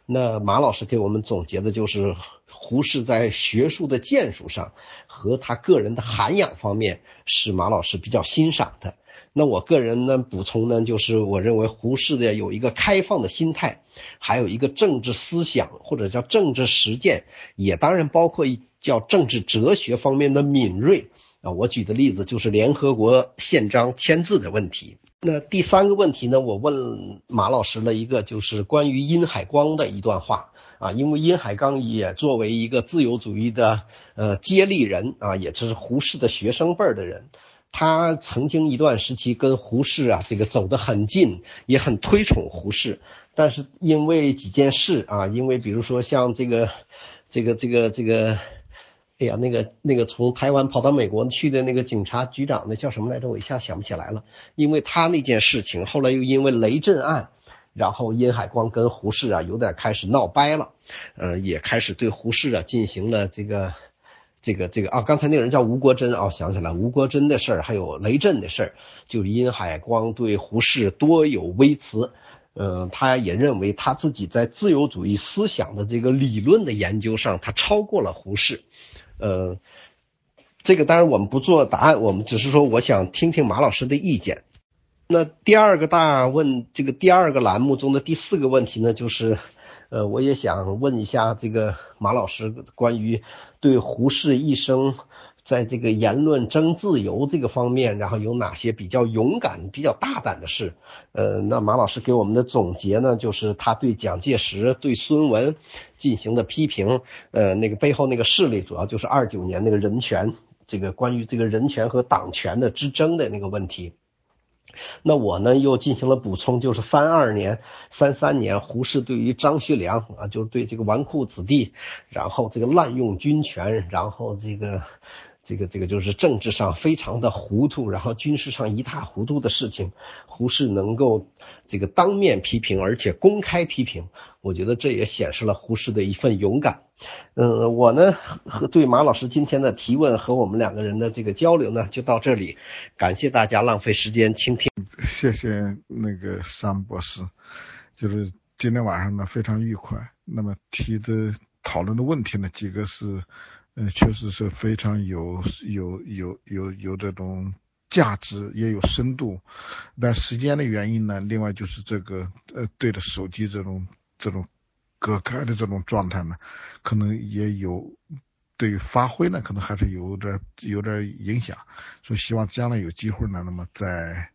那马老师给我们总结的就是胡适在学术的建树上和他个人的涵养方面是马老师比较欣赏的。那我个人呢补充呢，就是我认为胡适的有一个开放的心态，还有一个政治思想或者叫政治实践，也当然包括一叫政治哲学方面的敏锐啊。我举的例子就是联合国宪章签字的问题。那第三个问题呢，我问马老师了一个就是关于殷海光的一段话啊，因为殷海光也作为一个自由主义的呃接力人啊，也就是胡适的学生辈儿的人。他曾经一段时期跟胡适啊，这个走得很近，也很推崇胡适。但是因为几件事啊，因为比如说像这个，这个，这个，这个，哎呀，那个那个从台湾跑到美国去的那个警察局长，那叫什么来着？我一下想不起来了。因为他那件事情，后来又因为雷震案，然后殷海光跟胡适啊有点开始闹掰了，呃，也开始对胡适啊进行了这个这个这个啊，刚才那个人叫吴国桢啊，想起来吴国桢的事儿，还有雷震的事儿，就是殷海光对胡适多有微词。嗯，他也认为他自己在自由主义思想的这个理论的研究上，他超过了胡适。呃，这个当然我们不做答案，我们只是说我想听听马老师的意见。那第二个大问，这个第二个栏目中的第四个问题呢，就是呃，我也想问一下这个马老师关于对胡适一生。在这个言论争自由这个方面，然后有哪些比较勇敢、比较大胆的事？呃，那马老师给我们的总结呢，就是他对蒋介石、对孙文进行的批评。呃，那个背后那个势力，主要就是二九年那个人权，这个关于这个人权和党权的之争的那个问题。那我呢又进行了补充，就是三二年、三三年，胡适对于张学良啊，就是对这个纨绔子弟，然后这个滥用军权，然后这个。这个这个就是政治上非常的糊涂，然后军事上一塌糊涂的事情，胡适能够这个当面批评，而且公开批评，我觉得这也显示了胡适的一份勇敢。嗯，我呢和对马老师今天的提问和我们两个人的这个交流呢就到这里，感谢大家浪费时间倾听。谢谢那个桑博士，就是今天晚上呢非常愉快。那么提的讨论的问题呢几个是。嗯，确实是非常有有有有有这种价值，也有深度。但时间的原因呢，另外就是这个呃对着手机这种这种隔开的这种状态呢，可能也有对于发挥呢，可能还是有点有点影响。所以希望将来有机会呢，那么再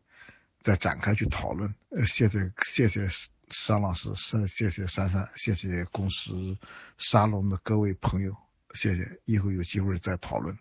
再展开去讨论。呃，谢谢谢谢沙老师，谢谢珊珊，谢谢公司沙龙的各位朋友。谢谢，以后有机会再讨论。